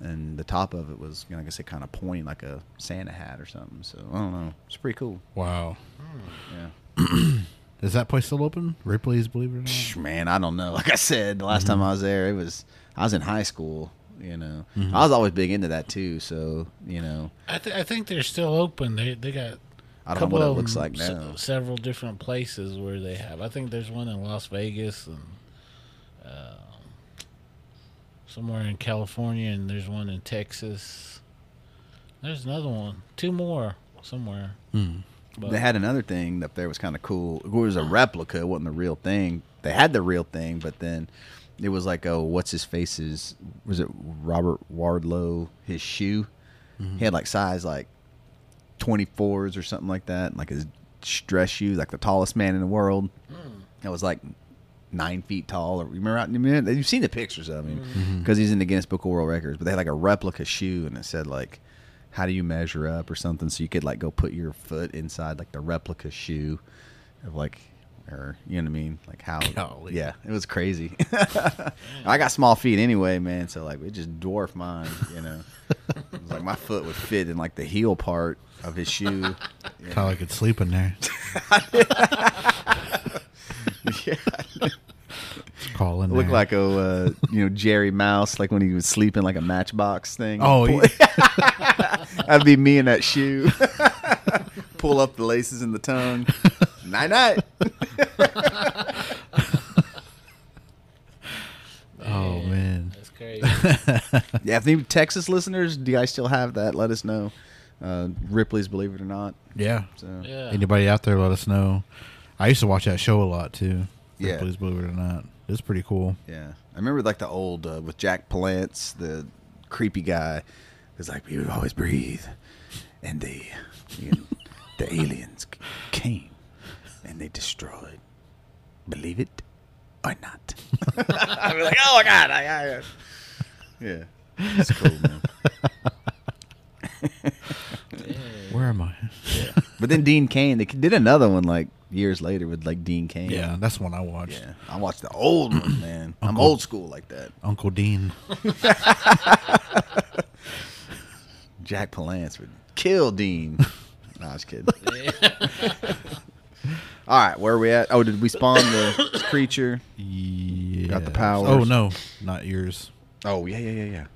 and the top of it was, you know, like I said, kind of pointy, like a Santa hat or something. So I don't know. It's pretty cool. Wow. Hmm. Yeah. [clears throat] Is that place still open? Ripley's, believe it or not? Man, I don't know. [laughs] Like I said, the last time I was there, it was I was in high school. You know, I was always big into that too. So you know, I, th- I think they're still open. They they got I don't know what it looks them, like se- now. several different places where they have. I think there's one in Las Vegas and uh, somewhere in California, and there's one in Texas. There's another one, two more somewhere. Hmm. But They had another thing up there was kind of cool. It was a replica, it wasn't the real thing. They had the real thing, but then it was like, oh, what's his face's? Was it Robert Wadlow? His shoe, he had like size like twenty fours or something like that, like his dress shoes, like the tallest man in the world. Hmm. It was like nine feet tall. Or remember, out- remember you've seen the pictures of him hmm. because he's in the Guinness Book of World Records. But they had like a replica shoe, and it said like how do you measure up or something, so you could like go put your foot inside like the replica shoe of like. Or you know what I mean, like how? [laughs] Golly. Yeah, it was crazy. [laughs] I got small feet anyway, man. So like it just dwarfed mine. You know, it was like my foot would fit in like the heel part of his shoe. [laughs] Yeah. How I could sleep in there. yeah. Call in Look there. like a uh, [laughs] you know Jerry Mouse, like when he was sleeping like a matchbox thing. Oh, Pull- [laughs] that'd be me in that shoe. [laughs] Pull up the laces in the tongue. Night night. Oh man. That's crazy. Yeah, if any Texas listeners, do you guys still have that? Let us know. Uh, Ripley's Believe It or Not. Yeah. So yeah. Anybody out there, let us know. I used to watch that show a lot too. Yeah. Please believe it or not, it's pretty cool. yeah, I remember like the old uh, with Jack Palance, the creepy guy. It's like we would always breathe, and they, you know, the [laughs] aliens came and they destroyed. Believe it or not. [laughs] [laughs] I'd be like, oh my god, I, I, I. yeah, it's cool, man. Where am I? But then Dean Cain, they did another one like years later with like Dean Cain. Yeah, that's one I watched. yeah. I watched the old one, man. I'm old school like that. Uncle Dean. [laughs] Jack Palance would kill Dean. no, I was kidding. [laughs] All right, where are we at? Oh, did we spawn the creature? Yeah. Got the powers. Oh no, not yours. Oh, yeah, yeah, yeah, yeah.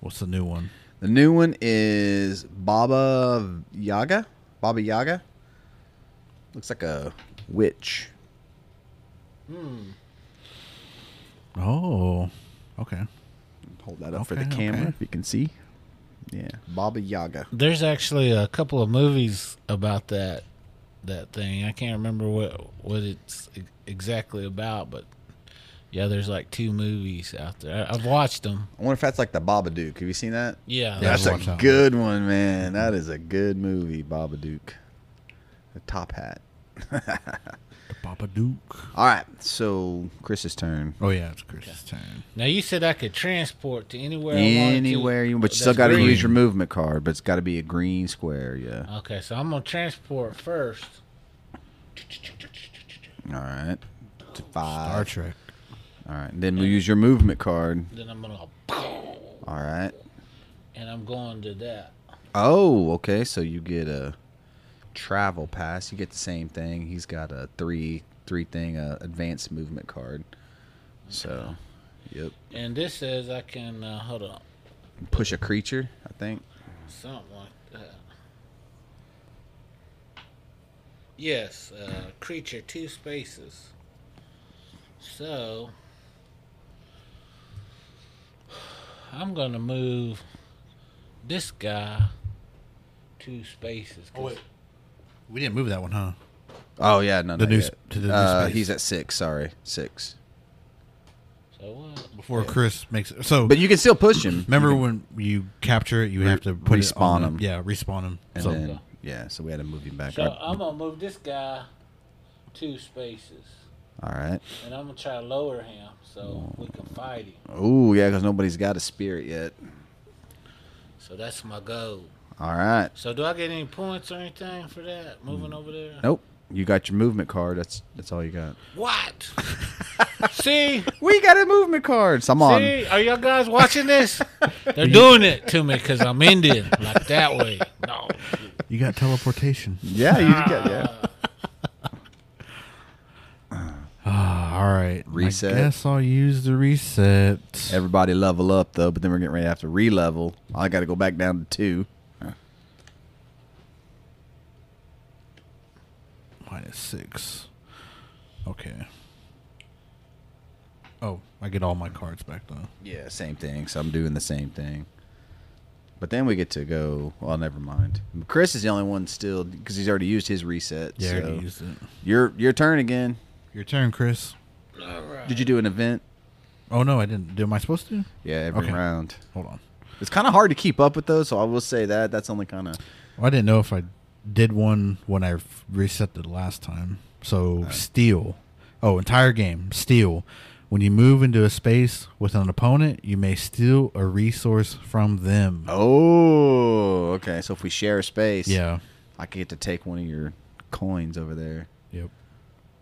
What's the new one? The new one is Baba Yaga. Baba Yaga. Looks like a witch. Hmm. Oh, okay. Hold that up for the camera okay. if you can see. Yeah, Baba Yaga. There's actually a couple of movies about that that thing. I can't remember what what it's exactly about, but yeah, there's like two movies out there. I- I've watched them. I wonder if that's like the Babadook. Have you seen that? Yeah, Yeah, That's a watched that one. good one, man. That is a good movie, Babadook. The top hat. [laughs] The Papa Duke. All right, so Chris's turn. Oh yeah, it's Chris's turn. Now you said I could transport to anywhere. I to. Anywhere you, but you still got to use your movement card. But it's got to be a green square. Yeah. Okay, so I'm gonna transport first. All right. To five. Star five. Trek. All right. And then we'll use your movement card. Then I'm gonna, Go, All right. and I'm going to that. Oh, okay. So you get a travel pass. You get the same thing. He's got a three three thing uh, advanced movement card. So, yep. And this says I can uh, hold on, Push a creature. I think. something like that. Yes, uh, creature two spaces. So I'm gonna move this guy two spaces. 'cause- We didn't move that one, huh? Oh yeah, no, The not new yet. to the new uh, space. he's at six. Sorry, six. So what? Before Chris makes it. So But you can still push him. remember You when you capture it, you Re- have to put it respawn on him. the- Yeah, respawn him. and so then yeah, so we had to move him back So up. I'm gonna move this guy two spaces, All right. and I'm gonna try to lower him so we can fight him. Oh yeah, because nobody's got a spirit yet. So that's my goal. All right. So do I get any points or anything for that? Moving over there? Nope. You got your movement card. That's that's all you got. What? [laughs] see, We got a movement card. So I'm on. see, are y'all guys watching this? [laughs] They're doing it to me because I'm Indian, like that way. No, you got teleportation. Yeah, you got yeah. [laughs] Ah, all right. Reset. I guess I'll use the reset. Everybody level up though, but then we're getting ready to have to re-level. I got to go back down to two. Minus six. Okay. Oh, I get all my cards back though. Yeah, same thing. So I'm doing the same thing. But then we get to go. Well, never mind. Chris is the only one still because he's already used his reset. Yeah, so already used it. your your turn again. Your turn, Chris. all right. Did you do an event? Oh no, I didn't. Do am I supposed to? Yeah, every Okay. round. Hold on. It's kind of hard to keep up with those, so I will say that that's only kind of Well, I didn't know if I did one when I reset the last time. So steal, Oh, entire game steal. When you move into a space with an opponent, you may steal a resource from them. Oh, okay. So if we share a space, Yeah. I could get to take one of your coins over there. Yep.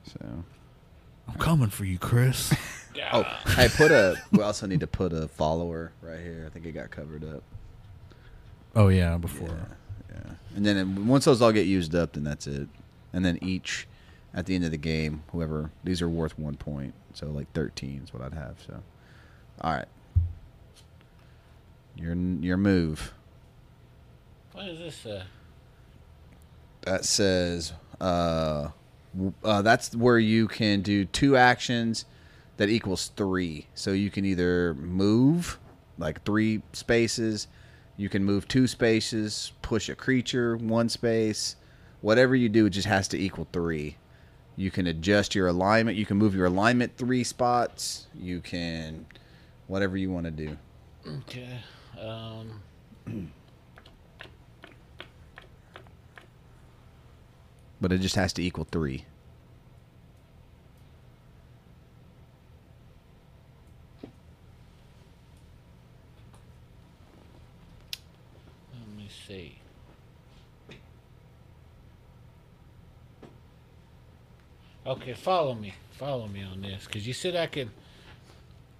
So, I'm coming for you, Chris. [laughs] oh, hey, put a. We also need to put a follower right here. I think it got covered up. oh yeah, before. Yeah, yeah. And then it- once those all get used up, then that's it. And then each, at the end of the game, whoever these are worth one point. So like thirteen is what I'd have. So, all right. Your your move. What is this? Uh, that says uh, uh, that's where you can do two actions that equals three. So you can either move like three spaces, you can move two spaces, push a creature one space. Whatever you do, it just has to equal three. You can adjust your alignment. You can move your alignment three spots. You can whatever you want to do. okay. Um, But it just has to equal three. let me see. Okay, follow me. Follow me on this, cause you said I could.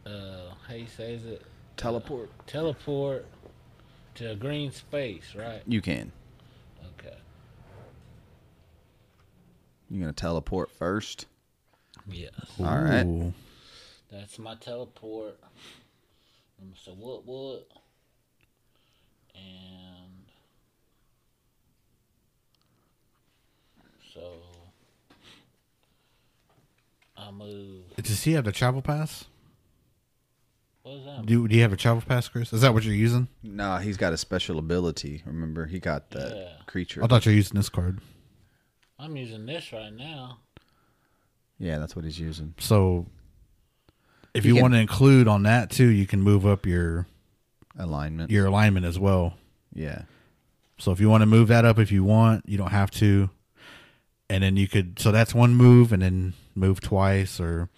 Uh, how you say is it? Teleport. Teleport to a green space, right? You can. Okay. You're gonna teleport first. Yes. All right. Ooh. That's my teleport. Um, So what what? and so I move. Does he have the travel pass? What is that? Do, do you have a travel pass, Chris? Is that what you're using? No, he's got a special ability. Remember, he got that Yeah. creature. I thought you were using this card. I'm using this right now. yeah, that's what he's using. So if He you can- want to include on that too, you can move up your Alignment. your alignment as well. yeah. So if you want to move that up if you want, you don't have to. And then you could so that's one move and then move twice or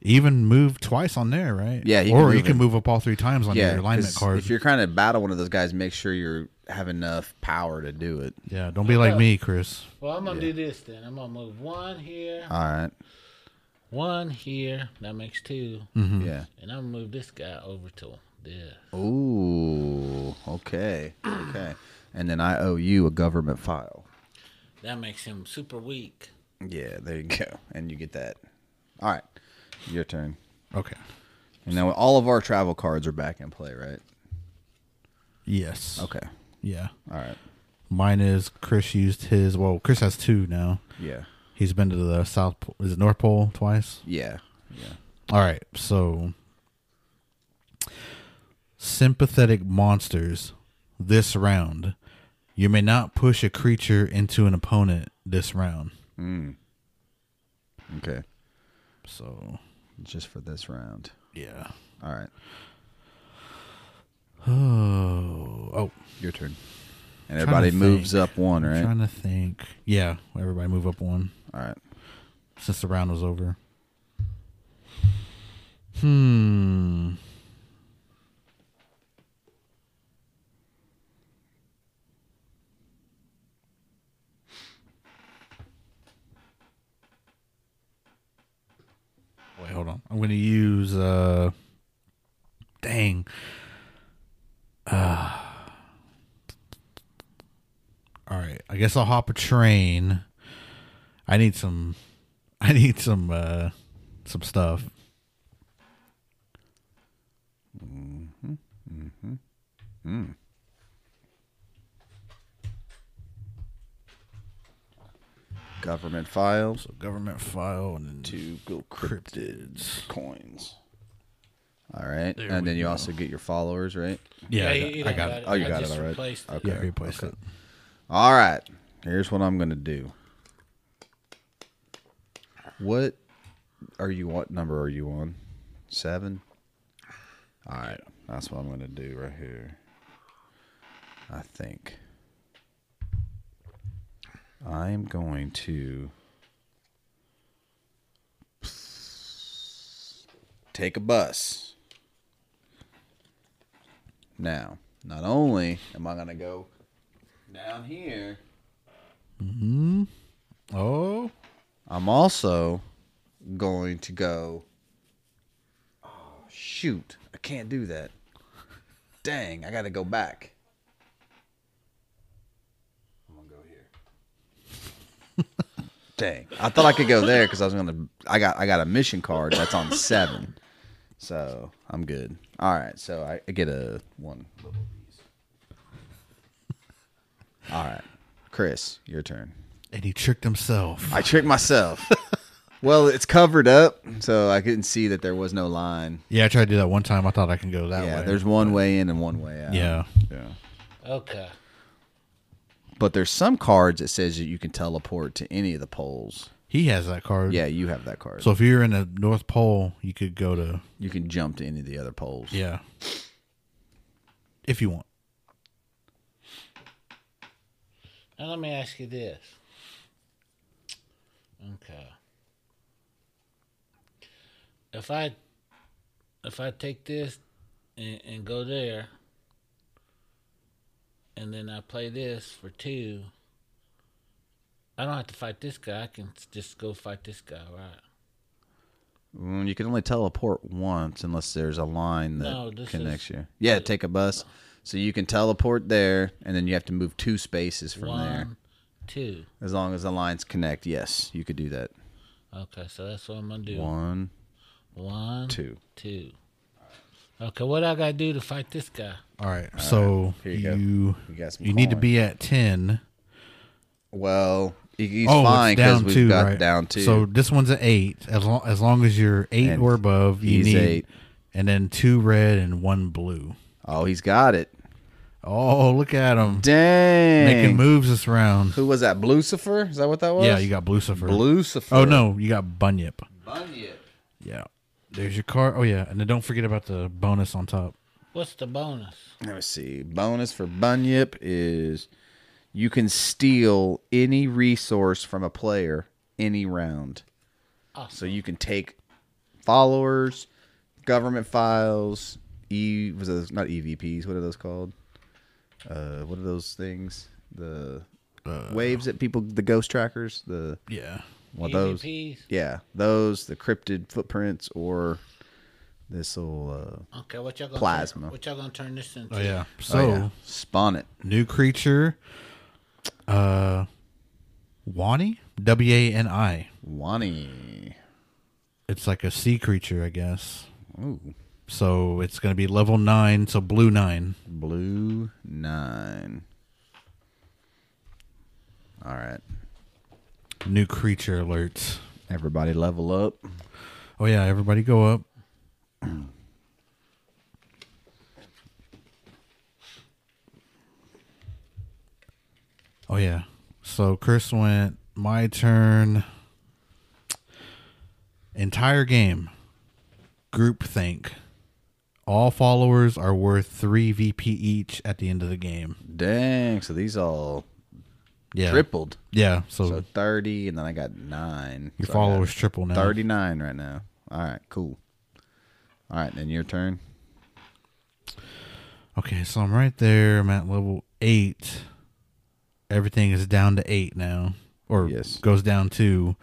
even move twice on there, right? Yeah, you can or you can it. move up all three times on yeah. your alignment 'cause card. If you're trying to battle one of those guys, make sure you have enough power to do it. yeah, don't be like me, Chris. Well, I'm gonna Yeah. do this then. I'm gonna move one here, All right. one here. That makes two, Mm-hmm. Yeah. and I'm gonna move this guy over to this. Ooh. Okay. Okay. And then I owe you a government file. That makes him super weak. Yeah. There you go. And you get that. All right. Your turn. Okay. And now all of our travel cards are back in play, right? Yes. Okay. Yeah. All right. Mine is Chris used his. Well, Chris has two now. Yeah. He's been to the South. Pole, is it North Pole twice? Yeah. Yeah. All right. So, sympathetic monsters. This round, you may not push a creature into an opponent this round. Mm. Okay. So, Just for this round. yeah. All right. Oh, [sighs] oh. Your turn. And everybody moves think. up one, I'm right? trying to think. Yeah, everybody move up one All right. since the round was over. Hmm. Wait, hold on. I'm going to use uh dang. Uh All right. I guess I'll hop a train. I need some [laughs] I need some uh some stuff. Government files. So government file and then Two go cryptids coins. All right. There and we then you go. also get your followers, right? Yeah, you- I, you got, I don't got got it. it. Oh, you I got it just all right. replaced it. Okay. Yeah, I replaced okay. it. All right. Here's what I'm going to do. What are you what number are you on? 7. All right. That's what I'm going to do right here. I think I'm going to take a bus. Now, not only am I gonna go down here, mm-hmm. Oh, I'm also going to go. Oh shoot! I can't do that. Dang! I got to go back. I'm gonna go here. Dang! I thought I could go there because I was gonna. I got I got a mission card that's on seven, so I'm good. All right, so I, I get a one. All right, Chris, your turn. and he tricked himself. I tricked myself. well, it's covered up, so I couldn't see that there was no line. Yeah, I tried to do that one time. I thought I can go that way. yeah, way. there's one way in and one way out. Yeah. yeah. Okay. But there's some cards that says that you can teleport to any of the poles. He has that card. Yeah, you have that card. So if you're in the North Pole, you could go to you can jump to any of the other poles. yeah, if you want. Now let me ask you this. Okay. If I if I take this and, and go there and then I play this for two, I don't have to fight this guy. I can just go fight this guy, right? Mm, You can only teleport once unless there's a line that No, connects is- you. Yeah, take a bus. So you can teleport there, and then you have to move two spaces from there. One, two. As long as the lines connect, yes, you could do that. Okay, so that's what I'm gonna do. One, One, two. two. Okay, what I gotta do to fight this guy? All right. so Here you you you, go. You need to be at ten. Well, he- he's oh, fine it's because down we've two, got right? down two. So this one's an eight. As long as long as you're eight And or above, you he's need eight. and then two red and one blue. oh, he's got it. Oh, look at him Dang. making moves this round. Who was that? Blucifer? Is that what that was? Yeah, you got Lucifer. Blucifer. Oh no, you got Bunyip. Bunyip. Yeah. There's your car. Oh yeah, and then don't forget about the bonus on top. What's the bonus? Let me see. Bonus for Bunyip is you can steal any resource from a player any round. Awesome. So you can take followers, government files, E was those not EVPs? What are those called? Uh, what are those things? The waves that people, the ghost trackers, the Yeah. What those? EVPs? Yeah, those the cryptid footprints or this little uh, Okay, what y'all gonna Plasma. Turn, what y'all gonna turn this into? Oh yeah. So oh, yeah. spawn it. new creature. Uh, Wani. W A N I. Wani. It's like a sea creature, I guess. Ooh, So it's gonna be level nine. So blue nine. blue nine. All right, New creature alerts. everybody level up. Oh yeah, everybody go up. Oh yeah. So Chris went my turn. Entire game. Group think. All followers are worth 3 VP each at the end of the game. Dang, so these all Yeah. tripled. Yeah, so, So thirty, and then I got nine. your So I got followers triple now. Thirty-nine right now. All right, cool. All right, then your turn. Okay, so I'm right there. I'm at level eight. Everything is down to eight now, or Yes. goes down to.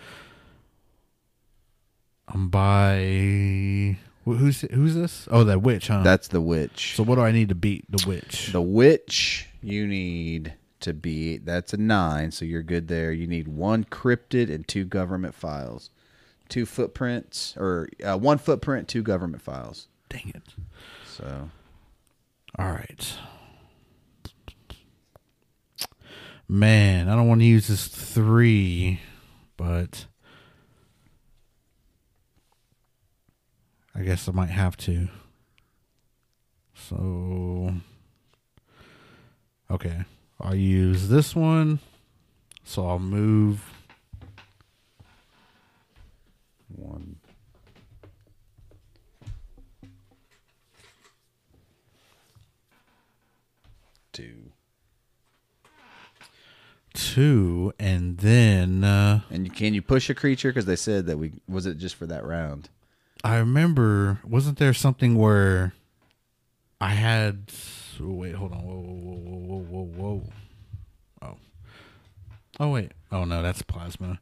I'm by. wh- Who's who's this? Oh, that witch, huh? That's the witch. so what do I need to beat the witch? The witch you need to be that's a nine, so you're good there. You need one cryptid and two government files, two footprints or uh, one footprint, two government files. Dang it! So All right, man, I don't want to use this three, but I guess I might have to. So, okay, I'll use this one. So I'll move. one, two, Two and then uh, and you, can you push a creature? Because they said that we was it just for that round. I remember, wasn't there something where I had? Oh, wait, hold on. Whoa, whoa, whoa, whoa, whoa, whoa. Oh, oh wait. Oh no, that's plasma.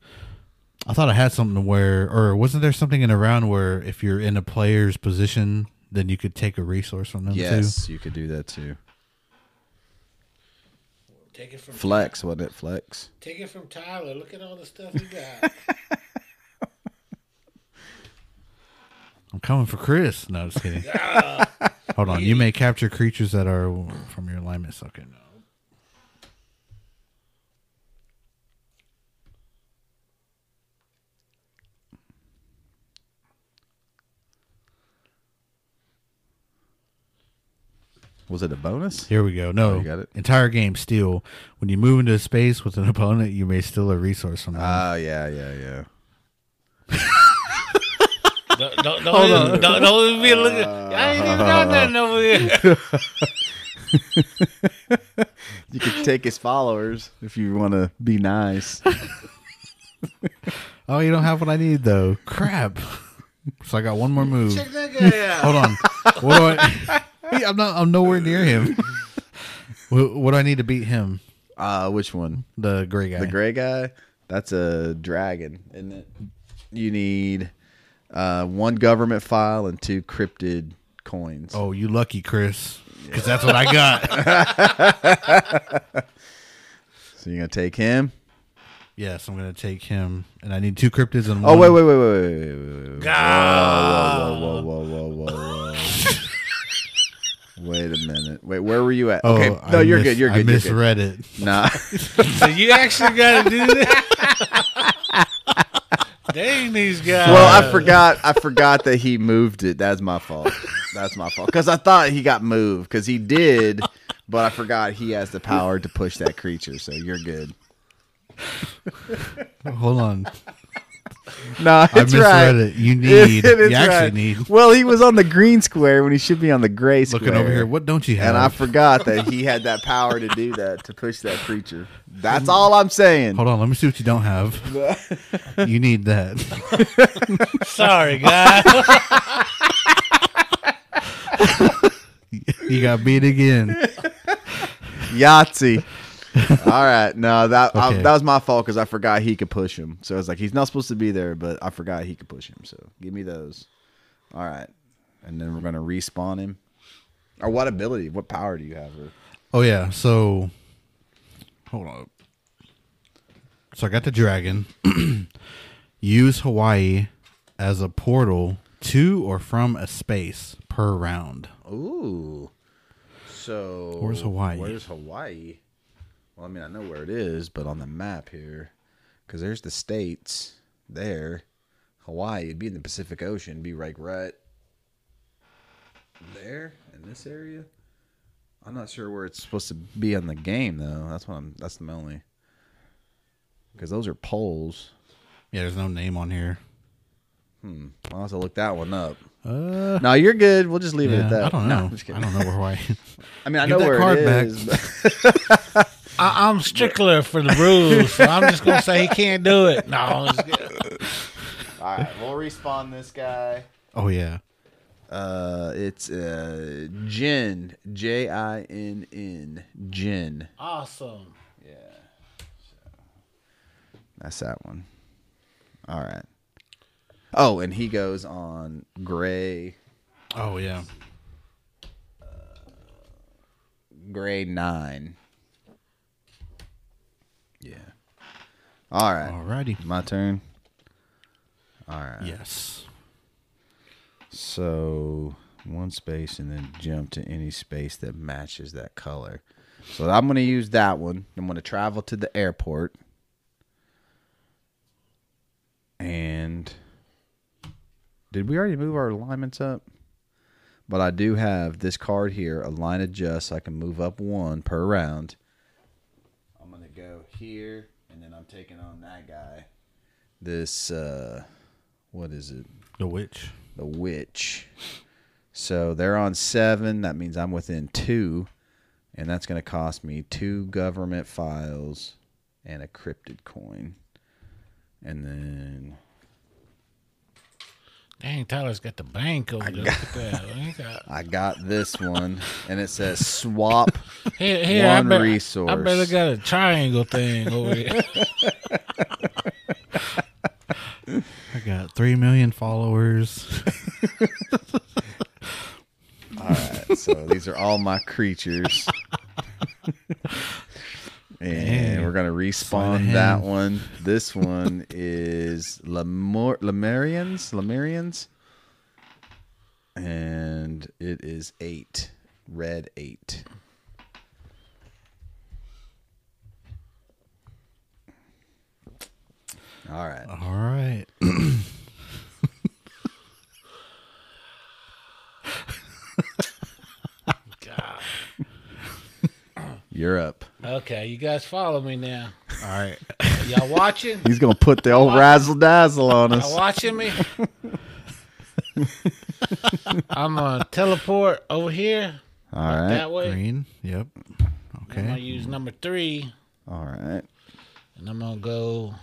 I thought I had something where, or wasn't there something in a round where if you're in a player's position, then you could take a resource from them too? Yes, you could do that too. Take it from Flex, wasn't it? Flex. Take it from Tyler. Look at all the stuff he got. [laughs] I'm coming for Chris. No, just kidding. [laughs] Hold on. You may capture creatures that are from your alignment. Okay, no. Was it a bonus? Here we go. No, Oh, you got it? entire game steal. When you move into a space with an [laughs] opponent, you may steal a resource from them. Oh yeah, yeah, yeah. [laughs] don't, don't, don't, even, don't, don't even be looking. I ain't even got nothing over here. You could take his followers if you want to be nice. oh, you don't have what I need though. Crap. so I got one more move. Check that guy out. Hold on. What do I? I'm not. I'm nowhere near him. what, what do I need to beat him? Uh, which one? The gray guy. The gray guy? That's a dragon, isn't it? You need uh, one government file and two cryptid coins. Oh, you lucky, Chris. Because that's what I got. So you're gonna take him? yes, I'm gonna take him, and I need two cryptids and Oh one. wait, wait, wait, wait, wait, wait, wait, wait. Ah. Whoa, whoa, whoa, whoa, whoa, whoa. Wait a minute. Wait, where were you at? Oh, okay, no, I you're mis- good. You're I good. Good. misread it. Nah, So you actually got to do that? Dang these guys. well, I forgot. I forgot that he moved it. That's my fault. That's my fault. Because I thought he got moved. Because he did, but I forgot he has the power to push that creature. So you're good. Hold on. [laughs] No, I it's misread right. it. You [laughs] need. It is you actually right. need. Well, he was on the green square when he should be on the gray square. Looking over here, what don't you have? And I forgot that [laughs] he had that power to do that to push that creature. That's all I'm saying. Hold on, let me see what you don't have. you need that. Sorry, guys. You got beat again. Yahtzee. [laughs] all right, no, that I- Okay. that was my fault because I forgot he could push him. So I was like he's not supposed to be there, but I forgot he could push him. So give me those. All right, and then we're gonna respawn him. Or what ability? What power do you have? Or- Oh yeah, so hold on. So I got the dragon. [clears throat] Use Hawaii as a portal to or from a space per round. Ooh. So Where's Hawaii? Where's Hawaii? Well, I mean, I know where it is, but on the map here, because there's the states there. Hawaii, it'd be in the Pacific Ocean, be like right there in this area. I'm not sure where it's supposed to be on the game though. That's what I'm. That's the only. Because those are poles. Yeah, there's no name on here. Hmm. I'll have to look that one up. Uh, No, you're good. We'll just leave it at that. I don't No, know. Just I don't know where Hawaii. [laughs] I mean, I Give know where it back. is. [laughs] but- I, I'm stickler for the rules, so I'm just gonna say he can't do it. No, it's good. All right, we'll respawn this guy. oh yeah. Uh, it's uh Jinn, J I N N, Jinn. awesome. Yeah, that's that one. All right. Oh, and he goes on gray, Oh yeah. gray nine. Yeah. All right, Alrighty. my turn. All right. Yes. So one space and then jump to any space that matches that color. So I'm going to use that one. I'm going to travel to the airport. And did we already move our alignments up? But I do have this card here, align adjust, so I can move up one per round. I'm going to go here, I'm taking on that guy. This, uh, what is it? The witch. the witch. So they're on seven. That means I'm within two, and that's going to cost me two government files and a cryptid coin. And then Dang, Tyler's got the bank over there. Look at that. He got- [laughs] I got this one, and it says swap. [laughs] Here, here, I One bet, resource. I bet I got a triangle thing over here. [laughs] I got three million followers. All right, so these are all my creatures. And we're gonna respawn that one. [laughs] This one is Lemor- Lemurians, Lemurians, and it is eight, red eight. All right, All right. [clears throat] [laughs] God. you're up. Okay, you guys follow me now. All right. Y'all watching? [laughs] He's gonna put the old razzle dazzle on us. Y'all watching me? [laughs] I'm gonna teleport over here All right, that way. Green. Yep. Okay. I'm gonna use number three, all right. and I'm gonna go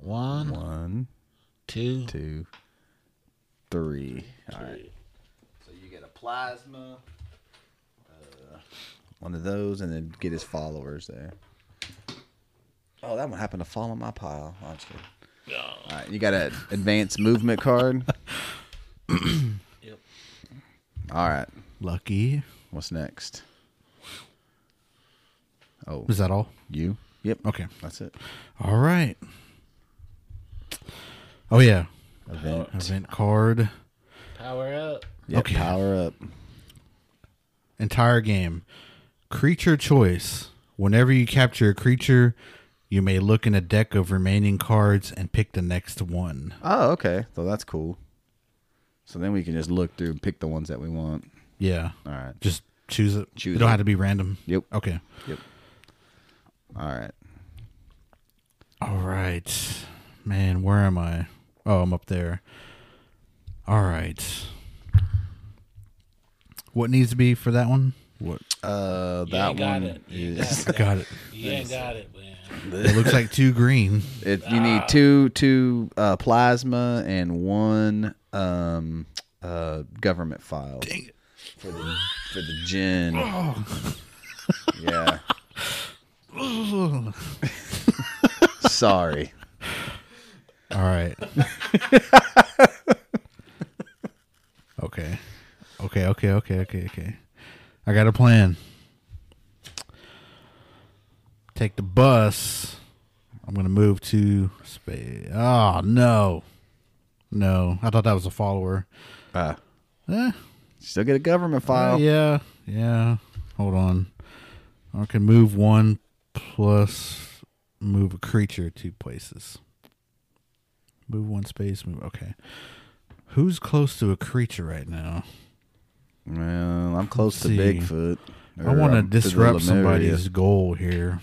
one, One, two, two, three. All right. So you get a plasma, one of those, and then get his followers there. Oh, that one happened to fall on my pile. Oh, I'm just kidding. All right, you got an advanced movement card. [clears throat] Yep. All right, Lucky. what's next? Oh, Is that all? you? Yep. Okay. That's it. All right. Oh yeah. Event. Event card. power up. Yep, Okay. Power up. Entire game. Creature choice. Whenever you capture a creature, you may look in a deck of remaining cards and pick the next one. Oh, okay. So that's cool. So then we can just look through and pick the ones that we want. Yeah. All right. Just choose it. Choose it don't it. have to be random. Yep. Okay. Yep. All right. All right. Man, where am I? Oh, I'm up there. All right. What needs to be for that one? What? Uh, that got one it. You ain't is. got I got it. You ain't got it, man. It looks like two green. It, you need two two uh, plasma and one um uh government file Dang it. for the for the Jinn. Yeah. [laughs] Sorry. All right. [laughs] okay. Okay, okay, okay, okay, okay. I got a plan. Take the bus. I'm going to move to space. Oh, no. No. I thought that was a follower. Uh, Eh, still get a government uh, file. yeah. Yeah. Hold on. I can move one plus move a creature two places. Move one space. Move. Okay. Who's close to a creature right now? Well, I'm close to see. Bigfoot. I want to um, to the disrupt somebody's goal here.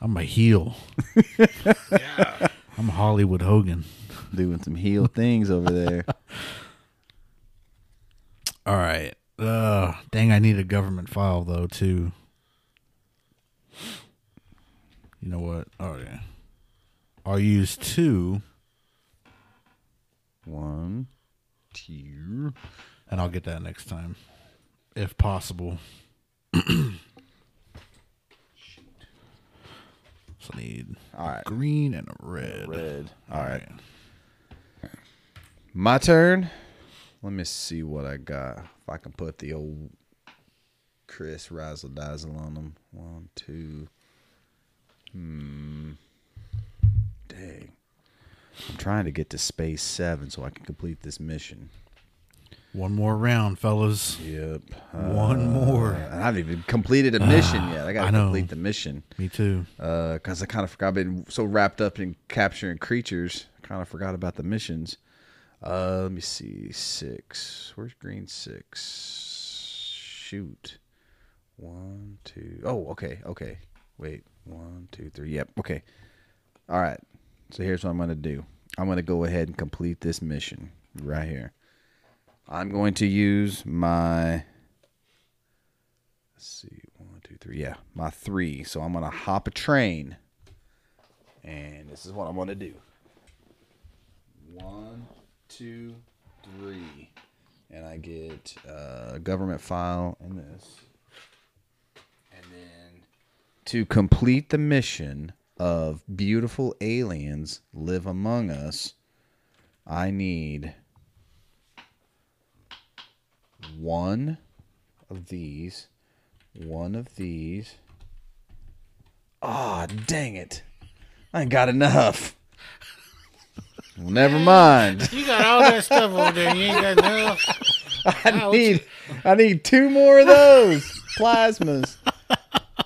I'm a heel. yeah. I'm Hollywood Hogan. doing some heel things over there. [laughs] All right. Uh, dang, I need a government file though too. You know what? Oh yeah. I'll use two, One, two. And I'll get that next time, if possible. [clears throat] so I need All right. green and a red. Red. All right. My turn. Let me see what I got. If I can put the old Chris Razzle Dazzle on them. One, two. Hmm. Dang. I'm trying to get to space seven so I can complete this mission. One more round, fellas. Yep. One more. I haven't even completed a mission yet. I got to [sighs] complete the mission. Me too. because I kind of forgot. I've been so wrapped up in capturing creatures, I kind of forgot about the missions. Uh, let me see. Six. Where's green six? Shoot. One, two. Oh, okay, okay. Wait. One, two, three. Yep. Okay. All right. So here's what I'm gonna do. I'm gonna go ahead and complete this mission right here. I'm going to use my. Let's see. One, two, three. Yeah, my three. So I'm gonna hop a train, and this is what I'm gonna do. One, two, three, and I get a government file and this, and then to complete the mission of beautiful aliens live among us, I need one of these, one of these. Ah, dang it. I ain't got enough. Well, never mind. You got all that stuff over there. You ain't got enough. [laughs] I Ouch. need I need two more of those plasmas.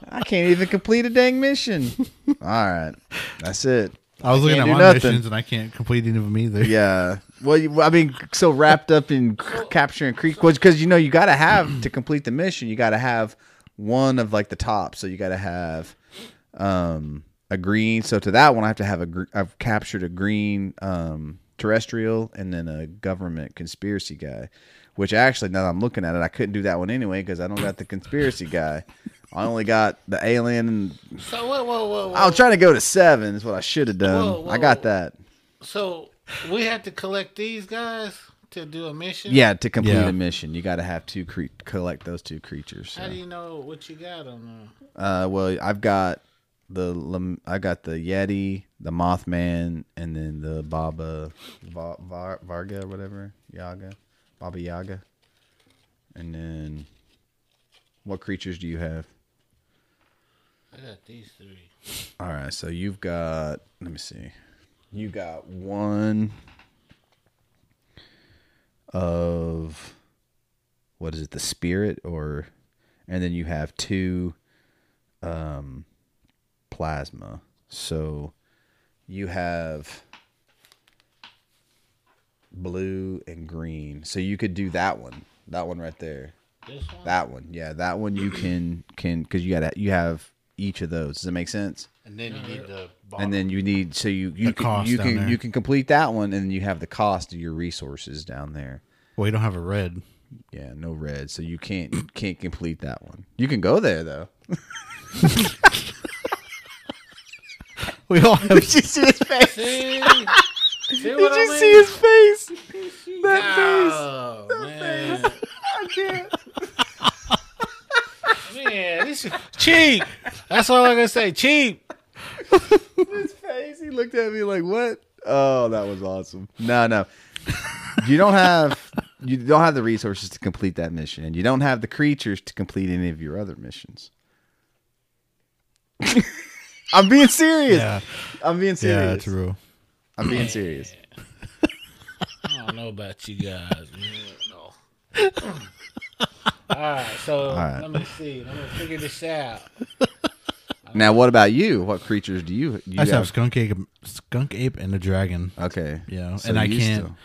I can't even complete a dang mission. [laughs] All right. That's it. I was looking at my nothing. missions and I can't complete any of them either. Yeah. Well, you, I mean, so wrapped up in capturing creek, because you know you got to have to complete the mission. You got to have one of like the top. So you got to have um, a green. So to that one, I have to have a. Gr- I've captured a green um, terrestrial and then a government conspiracy guy. Which actually, now that I'm looking at it, I couldn't do that one anyway because I don't got the conspiracy guy. I only got the alien. And So whoa, whoa, whoa, whoa. I was trying to go to seven. Is what I should have done. Whoa, whoa, I got that. So we had to collect these guys to do a mission. Yeah, to complete Yeah. a mission, you got to have two cre- collect those two creatures. How do you know what you got on them? Uh, well, I've got the I got the Yeti, the Mothman, and then the Baba Va- Va- Varga, or whatever Yaga, Baba Yaga, and then what creatures do you have? I got these three. All right, so you've got. Let me see. You got one of what is it? The spirit, or and then you have two um, plasma. So you have blue and green. So you could do that one. That one right there. This one. That one. Yeah, that one you can can because you got you have each of those. Does it make sense? And then you need the and then you need so you you The can cost you down can there. you can complete that one and then you have the cost of your resources down there well, you don't have a red. yeah no red so you can't can't complete that one you can go there though [laughs] We all have. did you see his face See, [laughs] see did what I you mean? see his face that Oh man, face I can't man, this is cheap. That's all I'm gonna say. Cheap. his face he looked at me like what oh that was awesome no no you don't have you don't have the resources to complete that mission and you don't have the creatures to complete any of your other missions [laughs] I'm being serious. Yeah, I'm being serious. yeah, true. I'm being serious. I don't know about you guys. Man. No. All right, so right. let me see. Let me figure this out. Now, what about you? What creatures do you? Do you I just have skunk ape, skunk ape, and a dragon. Okay. Yeah, So and I can't. still-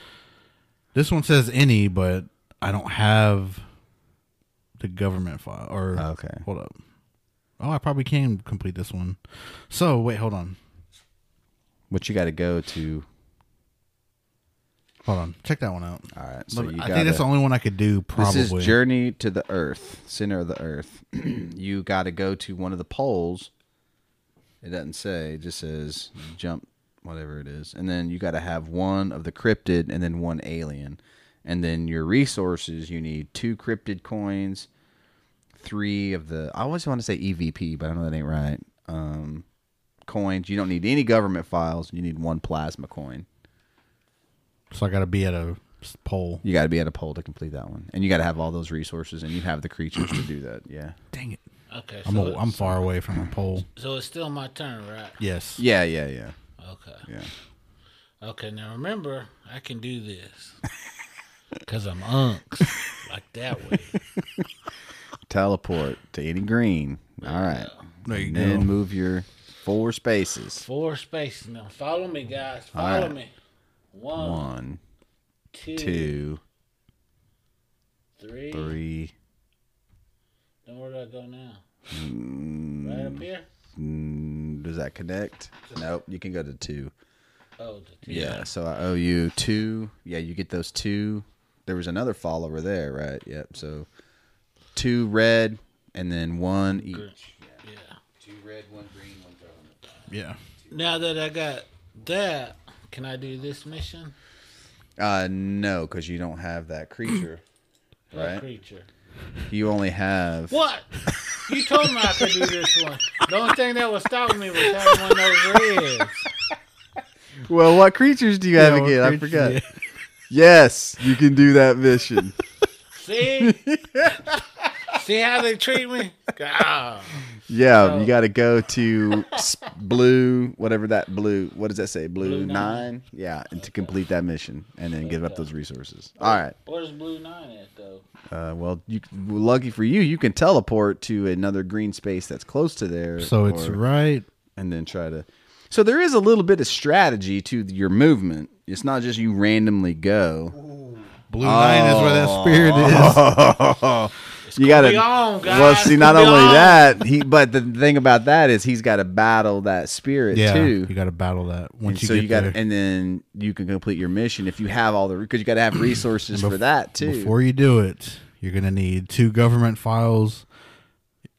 This one says any, but I don't have the government file. Or Okay. hold up. Oh, I probably can complete this one. So wait, hold on, But you got to go to? Hold on. Check that one out. All right. So you I think that's the only one I could do. Probably. This is Journey to the Earth, center of the Earth. [clears throat] you got to go to one of the poles. It doesn't say; it just says jump, whatever it is, and then you got to have one of the cryptid and then one alien, and then your resources. You need two cryptid coins, three of the. I always want to say EVP, but I know that ain't right. Um, coins. You don't need any government files. You need one plasma coin. So I got to be at a pole. You got to be at a pole to complete that one, and you got to have all those resources, and you have the creatures to do that. Yeah. [clears throat] Dang it! Okay, I'm so, a, I'm far away from a pole. so it's still my turn, right? Yes. Yeah, yeah, yeah, Okay. yeah. Okay, now remember, I can do this. [laughs] Because I'm unks. like that way. [laughs] Teleport to any green. All right. There you and go. then move your four spaces. Four spaces. Now, follow me, guys. Follow right. me. One, One, two, two, three. three. Then where do I go now? Right up here? Mm, does that connect? Nope. You can go to two. Oh, the. Yeah. So I owe you two. Yeah, you get those two. There was another fall over there, right? Yep. So two red and then one each. Yeah. Two red, one green, one government. Yeah. Now that I got that, can I do this mission? Uh, no, because you don't have that creature, [clears throat] What right? creature? You only have. What? You told me I could do this one. The only thing that was stopping me was having one of those reds. [laughs] Well, what creatures do you have Yeah, what again? I creatures forgot. do [laughs] Yes, you can do that mission. See? [laughs] See how they treat me? God. Yeah, So- you got to go to [laughs] blue, whatever that blue. What does that say? Blue, Blue nine. nine. Yeah, and to complete that mission, and then give up those resources. All right. Where's Blue Nine at, though? Uh, well, you lucky for you, you can teleport to another green space that's close to there. So it's right. and then try to. So there is a little bit of strategy to your movement. It's not just you randomly go. Blue nine is where that spirit is. [laughs] [laughs] It's You gotta- be on, guys. Well, see, not only on. that, he but the thing about that is he's got to battle that spirit Yeah, too. you got to battle that And once you so get you got, and then you can complete your mission if you have all the because you got to have resources for that too. Before you do it, you're gonna need two government files.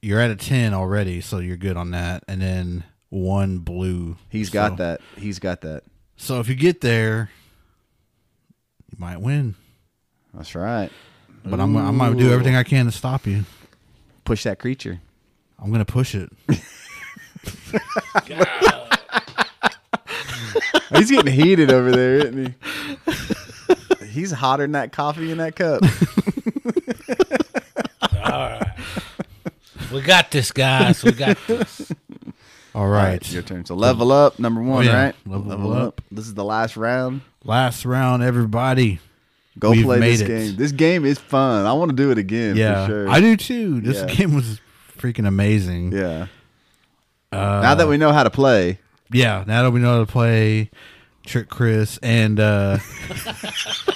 You're at a ten already, so you're good on that. And then one blue. He's got that. He's got that. So if you get there, you might win. That's right. But I'm I'm gonna do everything I can to stop you. Push that creature. I'm gonna push it. [laughs] [laughs] He's getting heated over there, isn't he? He's hotter than that coffee in that cup. [laughs] All right. We got this, guys. We got this. All All right. your turn. So level up, number one, oh, yeah. right? Level up. This is the last round. Last round, everybody. Go We've play made this it. game. This game is fun. I want to do it again. Yeah, for sure. I do too. This Yeah. game was freaking amazing. Yeah. Uh, now that we know how to play, yeah, now that we know how to play Trick Chris and uh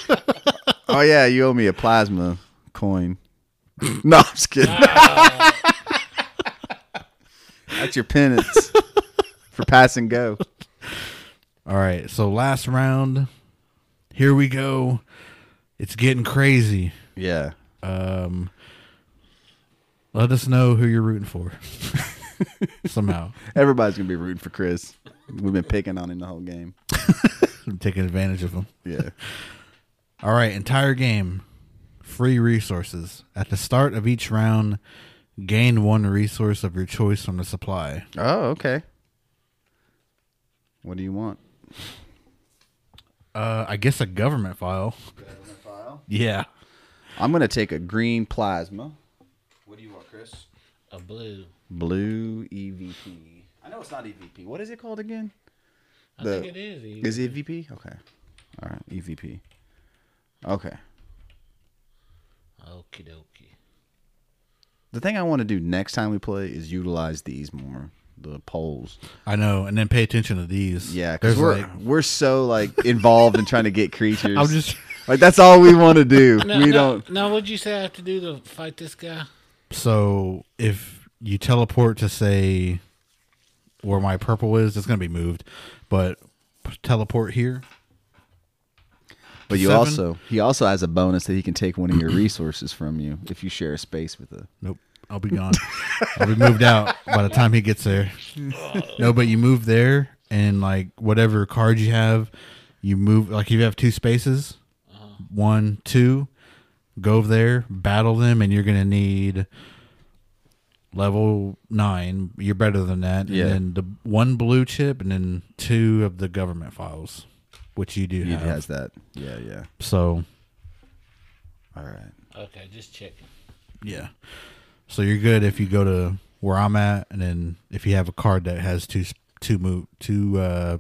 [laughs] oh yeah, you owe me a plasma coin. [laughs] no, I'm just kidding. [laughs] That's your penance for pass and go. all right, so last round. Here we go. It's getting crazy. Yeah. Um let us know who you're rooting for. [laughs] Somehow. Everybody's gonna be rooting for Chris. We've been picking on him the whole game. I'm [laughs] taking advantage of him. Yeah. [laughs] All right, entire game. Free resources. At the start of each round, gain one resource of your choice from the supply. Oh, okay. What do you want? Uh, I guess a government file. Yeah. I'm gonna take a green plasma. What do you want, Chris? A blue. Blue EVP. I know it's not EVP. What is it called again? I The- think it is. E Is it EVP? Okay. All right, EVP. Okay. Okie dokie. The thing I want to do next time we play is utilize these more, the poles. I know. And then pay attention to these. Yeah, because we're like, we're so like involved in trying to get [laughs] creatures. I'm just like that's all we want to do. [laughs] Now, we now, don't. Now, what'd you say I have to do to fight this guy? so if you teleport to say where my purple is, it's gonna be moved. But teleport here. But you Seven? also he also has a bonus that he can take one of your resources from you if you share a space with a. Nope. I'll be gone. I'll be moved out by the time he gets there. No, but you move there and like whatever card you have, you move like if you have two spaces, one, two, go over there, battle them, and you're gonna need level nine. You're better than that. Yeah. And then the one blue chip and then two of the government files. Which you do He have. has that. Yeah, yeah. So All right. Okay, just checking. Yeah. So you're good if you go to where I'm at, and then if you have a card that has two two move two uh,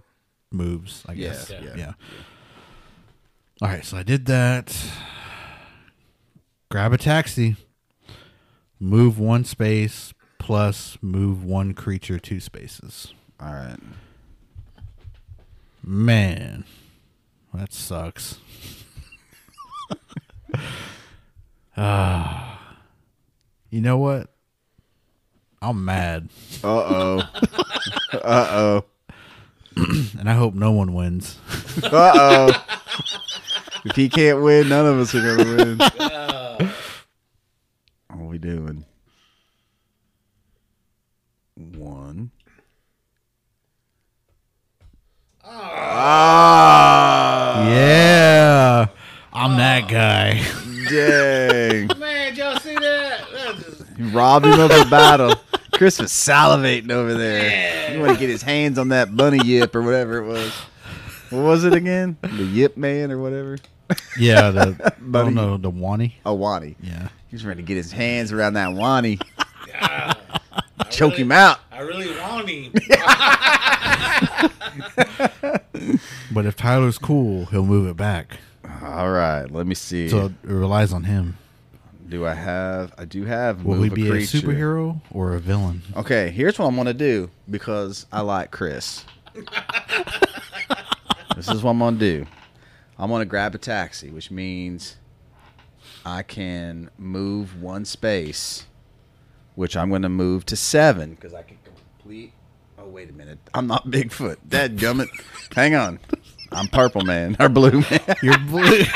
moves, I Yeah, guess. yeah. yeah. All right, so I did that. Grab a taxi. Move one space plus move one creature two spaces. All right. Man, that sucks. [laughs] Ah, you know what? I'm mad, Uh oh. uh oh. and I hope no one wins. Uh oh. [laughs] if he can't win, none of us are gonna win. [laughs] what are we doing? One. Ah. Yeah. I'm that guy. Dang. [laughs] Man, did y'all see that? That just- You robbed him of a battle. Chris was salivating over there. You want to get his hands on that bunny yip or whatever it was. What was it again? The yip man or whatever? Yeah, the [laughs] I Buddy. don't know the Wani. A wani. Yeah. He's ready to get his hands around that wani. [laughs] I Choke really- him out. I really want him. [laughs] But if Tyler's cool, he'll move it back. All right, let me see. So it relies on him. do I have? I do have. Will move he be a, creature. superhero or a villain? Okay, here's what I'm gonna do because I like Chris. this is what I'm gonna do. I'm gonna grab a taxi, which means I can move one space, which I'm gonna move to seven because I can complete. Oh wait a minute, I'm not Bigfoot. Dad gummit. [laughs] Hang on, I'm Purple Man or Blue Man. [laughs] You're blue. [laughs]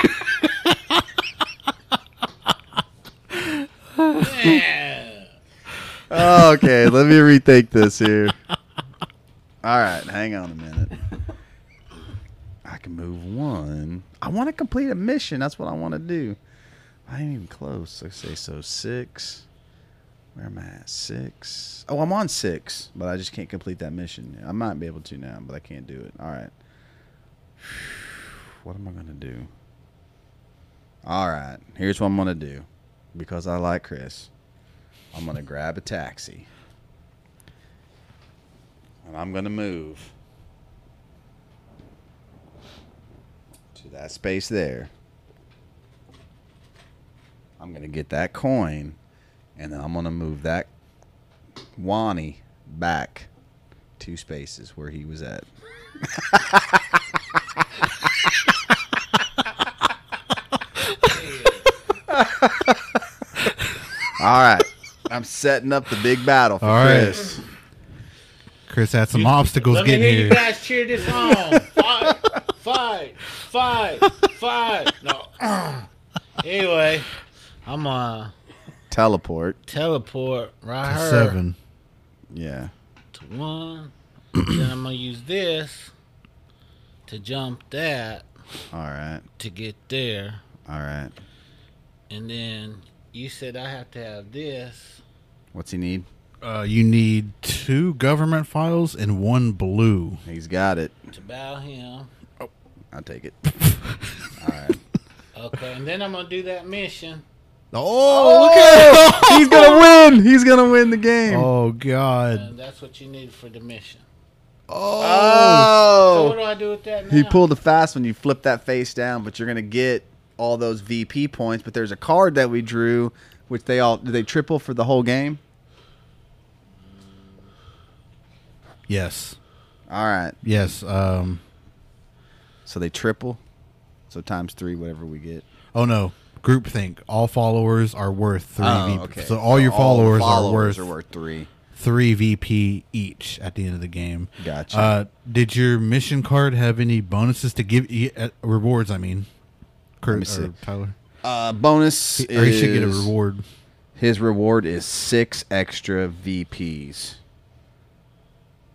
Okay, let me rethink this here. All right, hang on a minute. Can move one. I want to complete a mission. That's what I want to do. I ain't even close. Let's say so. Six. Where am I at? Six. Oh, I'm on six, but I just can't complete that mission. I might be able to now, but I can't do it. All right. What am I gonna do? All right. Here's what I'm gonna do, because I like Chris. I'm gonna grab a taxi. And I'm gonna move that space there. I'm gonna get that coin and then I'm gonna move that Wani back two spaces where he was at. [laughs] All right. I'm setting up the big battle for All right. Chris. Chris had some You- obstacles Let me getting hear here. you guys cheer this on. Fight, fight, fight, fight. No. [clears throat] anyway, I'm gonna Teleport. teleport right To here seven. Yeah. to one. then I'm gonna use this to jump that All right. to get there, All right. and then you said I have to have this. What's he need? Uh, you need two government files and one blue. He's got it. to bow him. I'll take it. [laughs] All right. Okay, and then I'm gonna do that mission. Oh, look at him. [laughs] He's gonna win. He's gonna win the game. Oh God! And that's what you need for the mission. Oh. So Oh. what do I do with that now? He pulled a fast one. You flip that face down, but you're gonna get all those VP points. But there's a card that we drew, which they all do they triple for the whole game. Yes, All right. yes. Um. So they triple. So times three, whatever we get. Oh no, groupthink. All followers are worth three. Oh, VP. So all your the followers, followers are are worth worth three. three VP each at the end of the game. Gotcha. Uh, did your mission card have any bonuses to give you uh, rewards? I mean, Kurt or Tyler, Uh, bonus. He- or he should get a reward. His reward is six extra VPs.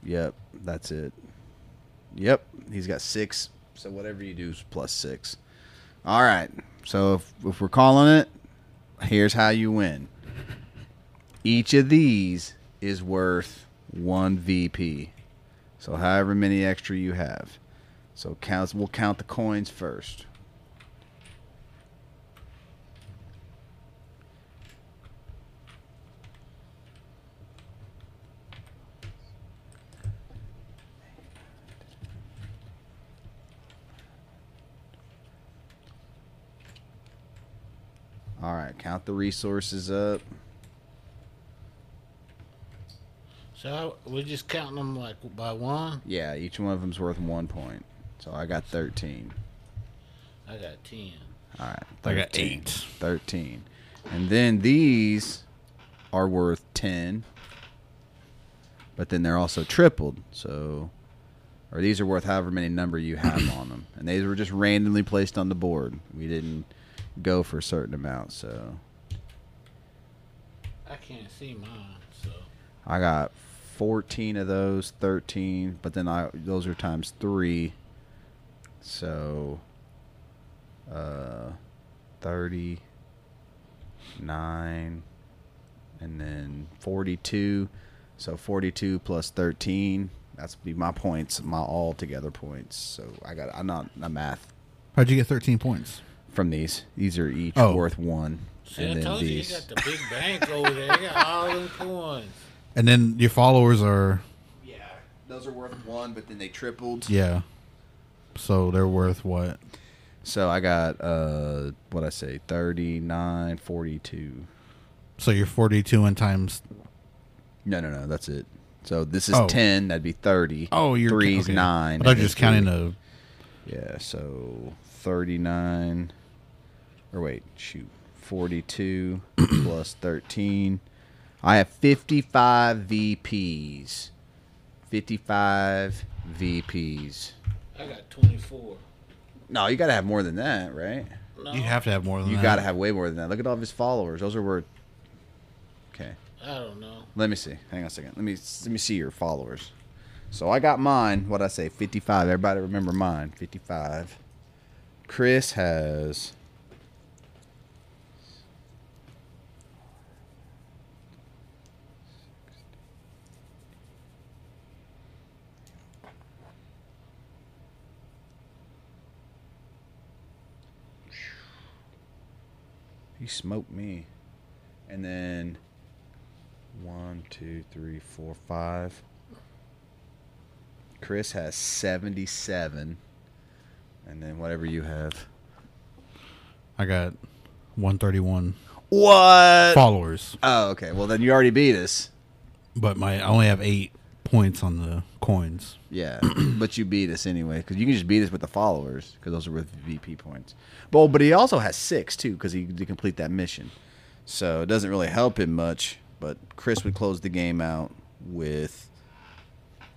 Yep, that's it. Yep, he's got six. So whatever you do is plus six. All right. So if, if we're calling it, here's how you win. Each of these is worth one VP. So however many extra you have. So counts. We'll count the coins first. All right, count the resources up. So we're just counting them like by one. Yeah, each one of them's worth one point. So I got 13. I got ten. All right. I got eight. 13. And then these are worth 10. But then they're also tripled. So, or these are worth however many number you have on them. And these were just randomly placed on the board. We didn't go for a certain amount. So I can't see mine. So I got 14 of those, 13. But then I those are times three. So, uh, 30 9 and then forty two. So forty two plus thirteen. That's be my points, my all together points. So I got. I'm not a math How'd you get 13 points? From these. These are each Oh. worth one. See, and I then told you, these. you got the big bank over there. You got all them coins. And then your followers are, yeah, those are worth one, but then they tripled. yeah. So they're worth what? So I got uh what I say, 39, 42. So you're 42 and times. No, no, no, that's it. So this is Oh. 10, that'd be 30. Oh, you're Three's okay. 9. I and thought you then were just counting the. Yeah, so 39 or wait, shoot. 42 [clears throat] plus 13. I have 55 VPs. 55 VPs. I got 24. No, you got to have more than that, right? No, You have to have more than You that. got to have way more than that. Look at all of his followers. Those are worth Okay. I don't know. Let me see. Hang on a second. Let me let me see your followers. So I got mine. What I say? Fifty-five. Everybody remember mine? Fifty-five. Chris has. He smoked me. And then one, two, three, four, five. Chris has 77. And then whatever you have. I got 131 What? followers, Oh, okay. Well, then you already beat us. but my I only have eight points on the coins. Yeah, [clears throat] but you beat us anyway because you can just beat us with the followers because those are worth VP points. Well, but he also has six too because he did complete that mission, so it doesn't really help him much. But Chris would close the game out with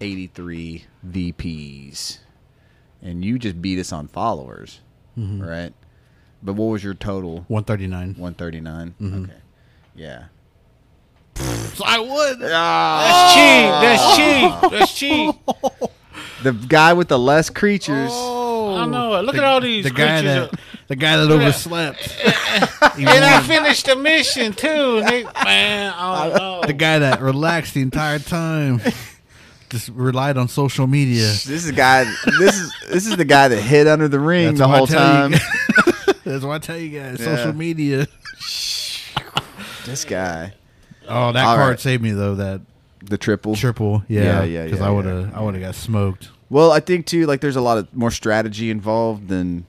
eighty-three VPs, and you just beat us on followers, mm-hmm. right? But what was your total? 139. One thirty-nine. Mm-hmm. Okay, yeah. So I would. That's oh. cheap. That's cheap. That's cheap. [laughs] The guy with the less creatures. Oh, I know it. Look at all these the guy that the guy that overslept. He [laughs] And I won. finished the mission too. Nick. [laughs] Man, I don't know. the guy that relaxed the entire time. Just relied on social media. This is the guy. This is this is the guy that hid under the ring That's the whole time. You, that's why I tell you guys, Yeah. social media. this guy, Oh, that All card right. saved me though. That the triple. triple, Yeah, yeah, yeah, Because yeah, I would have, yeah. I would have got smoked. Well, I think too, like there's a lot of more strategy involved than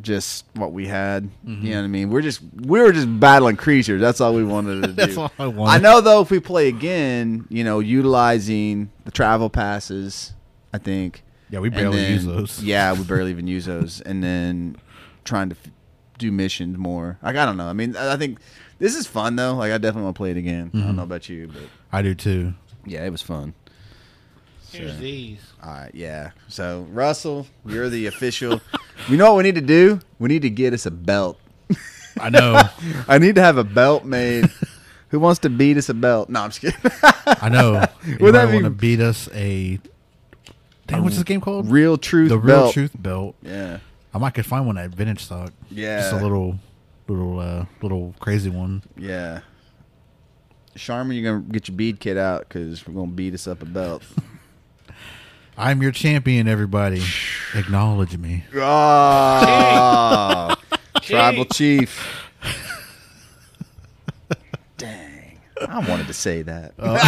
just what we had. Mm-hmm. You know what I mean? We're just we were just battling creatures. That's all we wanted to [laughs] do. That's all I wanted. I know though, if we play again, you know, utilizing the travel passes, I think. Yeah, we barely then- use those. [laughs] Yeah, we barely even use [laughs] those, and then trying to f- do missions more. Like I don't know. I mean, I I think this is fun though. Like I definitely want to play it again. I Mm-hmm. don't know about you, but I do too. yeah, it was fun. Here's these. All right, yeah. So Russell, you're the official. [laughs] you know what we need to do? We need to get us a belt. [laughs] I know, [laughs] I need to have a belt made. Who wants to beat us a belt? No, I'm just kidding. I know. You Would that might be- want to beat us a. Damn, what's this game called? Real truth the real belt. truth belt. Yeah, I might could find one at vintage stock. yeah, Just a little, little, uh, little crazy one. yeah. Charmin, you're gonna get your bead kit out because we're gonna beat us up a belt. [laughs] I'm your champion, everybody. [sighs] Acknowledge me. [laughs] Oh, tribal Chief. chief. [laughs] Dang, I wanted to say that. Man,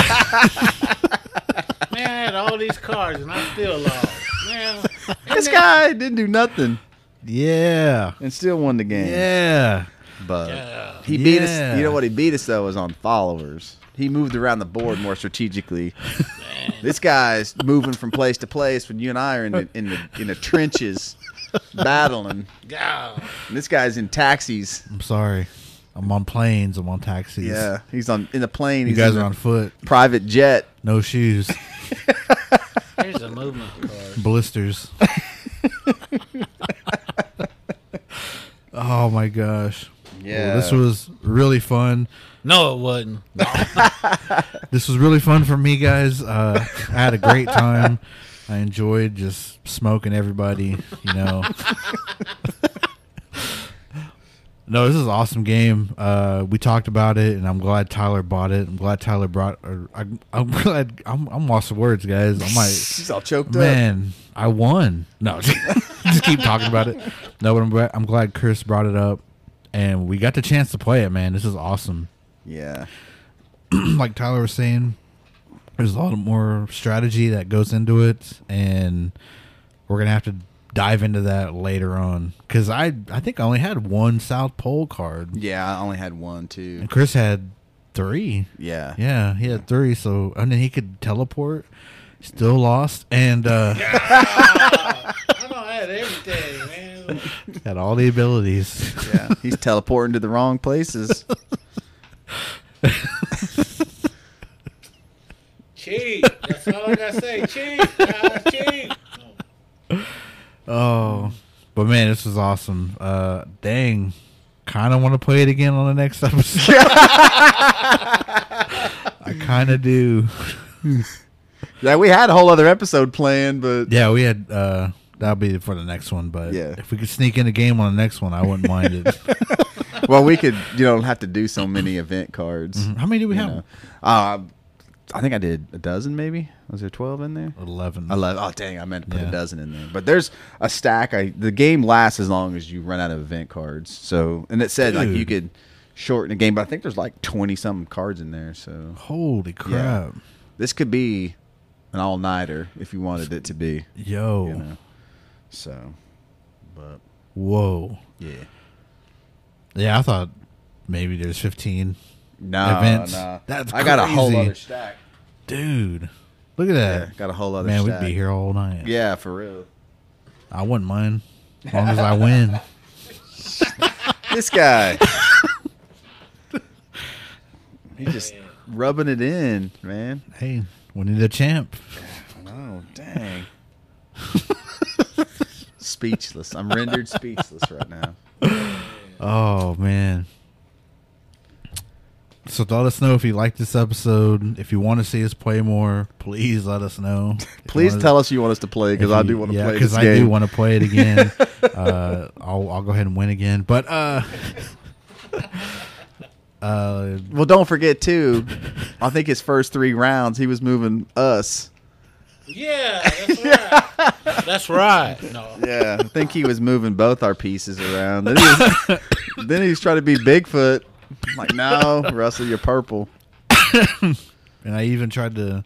I had all these cards and I still lost. Man, this guy didn't do nothing Yeah. and still won the game. Yeah. But Yeah. he beat us. You know what he beat us though was on followers. He moved around the board more strategically. [laughs] This guy's moving from place to place when you and I are in the in the in the trenches battling. God. And this guy's in taxis. I'm sorry. I'm on planes. I'm on taxis. Yeah, he's on in the plane. You he's guys are on foot. private jet. No shoes. [laughs] Here's a movement card. Blisters. [laughs] oh my gosh. Yeah. Well, this was really fun. No, it wasn't. [laughs] This was really fun for me, guys. Uh, I had a great time. I enjoyed just smoking everybody, you know. [laughs] No, this is an awesome game. Uh, we talked about it, and I'm glad Tyler bought it. I'm glad Tyler brought. Or I, I'm glad. I'm, I'm lost of words, guys. I'm like, [laughs] She's all choked up. man, I won. No, just keep talking about it. No, but I'm glad, I'm glad Chris brought it up, and we got the chance to play it. Man, this is awesome. Yeah. [clears throat] like Tyler was saying, there's a lot more strategy that goes into it, and we're gonna have to dive into that later on. Because I, I think I only had one South Pole card, Yeah, I only had one too. and Chris had three. Yeah. Yeah, he had three. So and then he could teleport. Still lost, and uh, [laughs] I everything, man. [laughs] had all the abilities. Yeah. He's teleporting to the wrong places. Cheat. That's all I gotta say. Cheat. guys, cheat. Oh, but man, this was awesome. Uh, dang, kind of want to play it again on the next episode. [laughs] I kind of do. yeah, we had a whole other episode planned, but Yeah, we had. uh That'll be for the next one. But Yeah. if we could sneak in a game on the next one, I wouldn't mind it. [laughs] well, we could you know have to do so many event cards. How many do we you have? know. Uh, I think I did a dozen, maybe. Was there twelve in there? Eleven. Eleven. Oh dang, I meant to put Yeah. a dozen in there. But there's a stack. I the game lasts as long as you run out of event cards. So and it said like you Dude. could shorten the game, but I think there's like twenty some cards in there. So Holy crap! this could be an all nighter if you wanted it to be. Yo, You know. So, but whoa. yeah. Yeah, I thought maybe there's fifteen. No, Events. no. That's I got a whole other stack. Dude, look at Yeah, that. got a whole other Man, stack. we'd be here all night. Yeah, for real. I wouldn't mind as long as I win. [laughs] This guy. He's just rubbing it in, man. Hey, winning the champ. Oh, dang. [laughs] speechless. I'm rendered speechless right now. Oh man. So let us know if you like this episode. If you want to see us play more, please let us know. Please tell us you want us to play because I do want to yeah, play this I game. Because I do want to play it again. [laughs] uh, I'll I'll go ahead and win again. But uh, [laughs] uh, well, don't forget too. I think his first three rounds he was moving us. Yeah, [laughs] that's right. That's right. No. Yeah, I think he was moving both our pieces around. Then he's, [laughs] then he was trying to be Bigfoot. I'm like, no, Russell, you're purple. [coughs] and I even tried to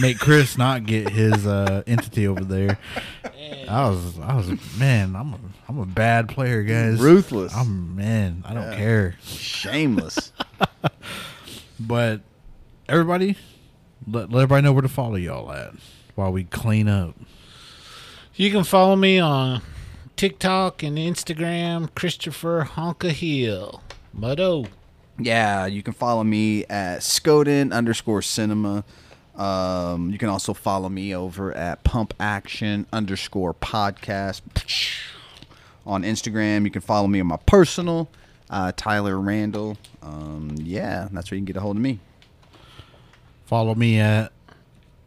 make Chris not get his uh, entity over there. I was I was man, I'm a I'm a bad player, guys. Ruthless. I'm man, I don't Yeah. care. Shameless. [laughs] But everybody, let, let everybody know where to follow y'all at while we clean up. You can follow me on TikTok and Instagram, Christopher Honka Hill. Muddo. Yeah, you can follow me at Skoden underscore cinema. Um, you can also follow me over at Pump Action underscore podcast [sniffs] on Instagram. You can follow me on my personal, uh, Tyler Randall. Um, yeah, that's where you can get a hold of me. Follow me at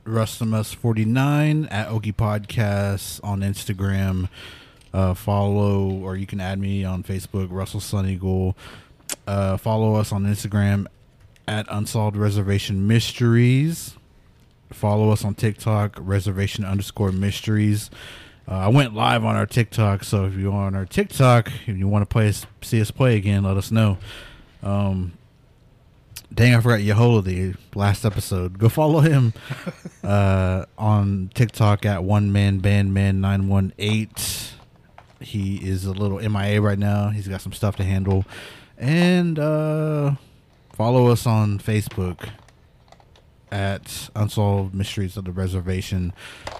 Rustimus49 at Okie Podcasts on Instagram. Uh, follow or you can add me on Facebook, Russell Sun Eagle. Uh, follow us on Instagram at Unsolved Reservation Mysteries. Follow us on TikTok, Reservation underscore Mysteries. Uh, I went live on our TikTok, so if you're on our TikTok and you want to play us, see us play again, let us know. Um, dang, I forgot Yehola the last episode. Go follow him [laughs] uh, on TikTok at One Man Band Man Nine One Eight. He is a little MIA right now. He's got some stuff to handle, and uh, follow us on Facebook at Unsolved Mysteries of the Reservation.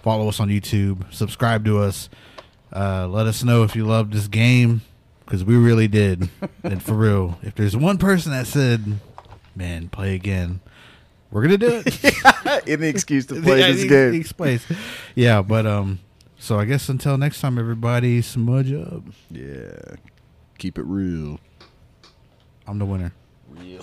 Follow us on YouTube. Subscribe to us. Uh, let us know if you loved this game because we really did. [laughs] and for real, if there's one person that said, "Man, play again," we're gonna do it. [laughs] Any excuse to play Yeah, this game. he explains. Yeah, but um, so I guess until next time, everybody, smudge up. Yeah, keep it real. I'm the winner. Real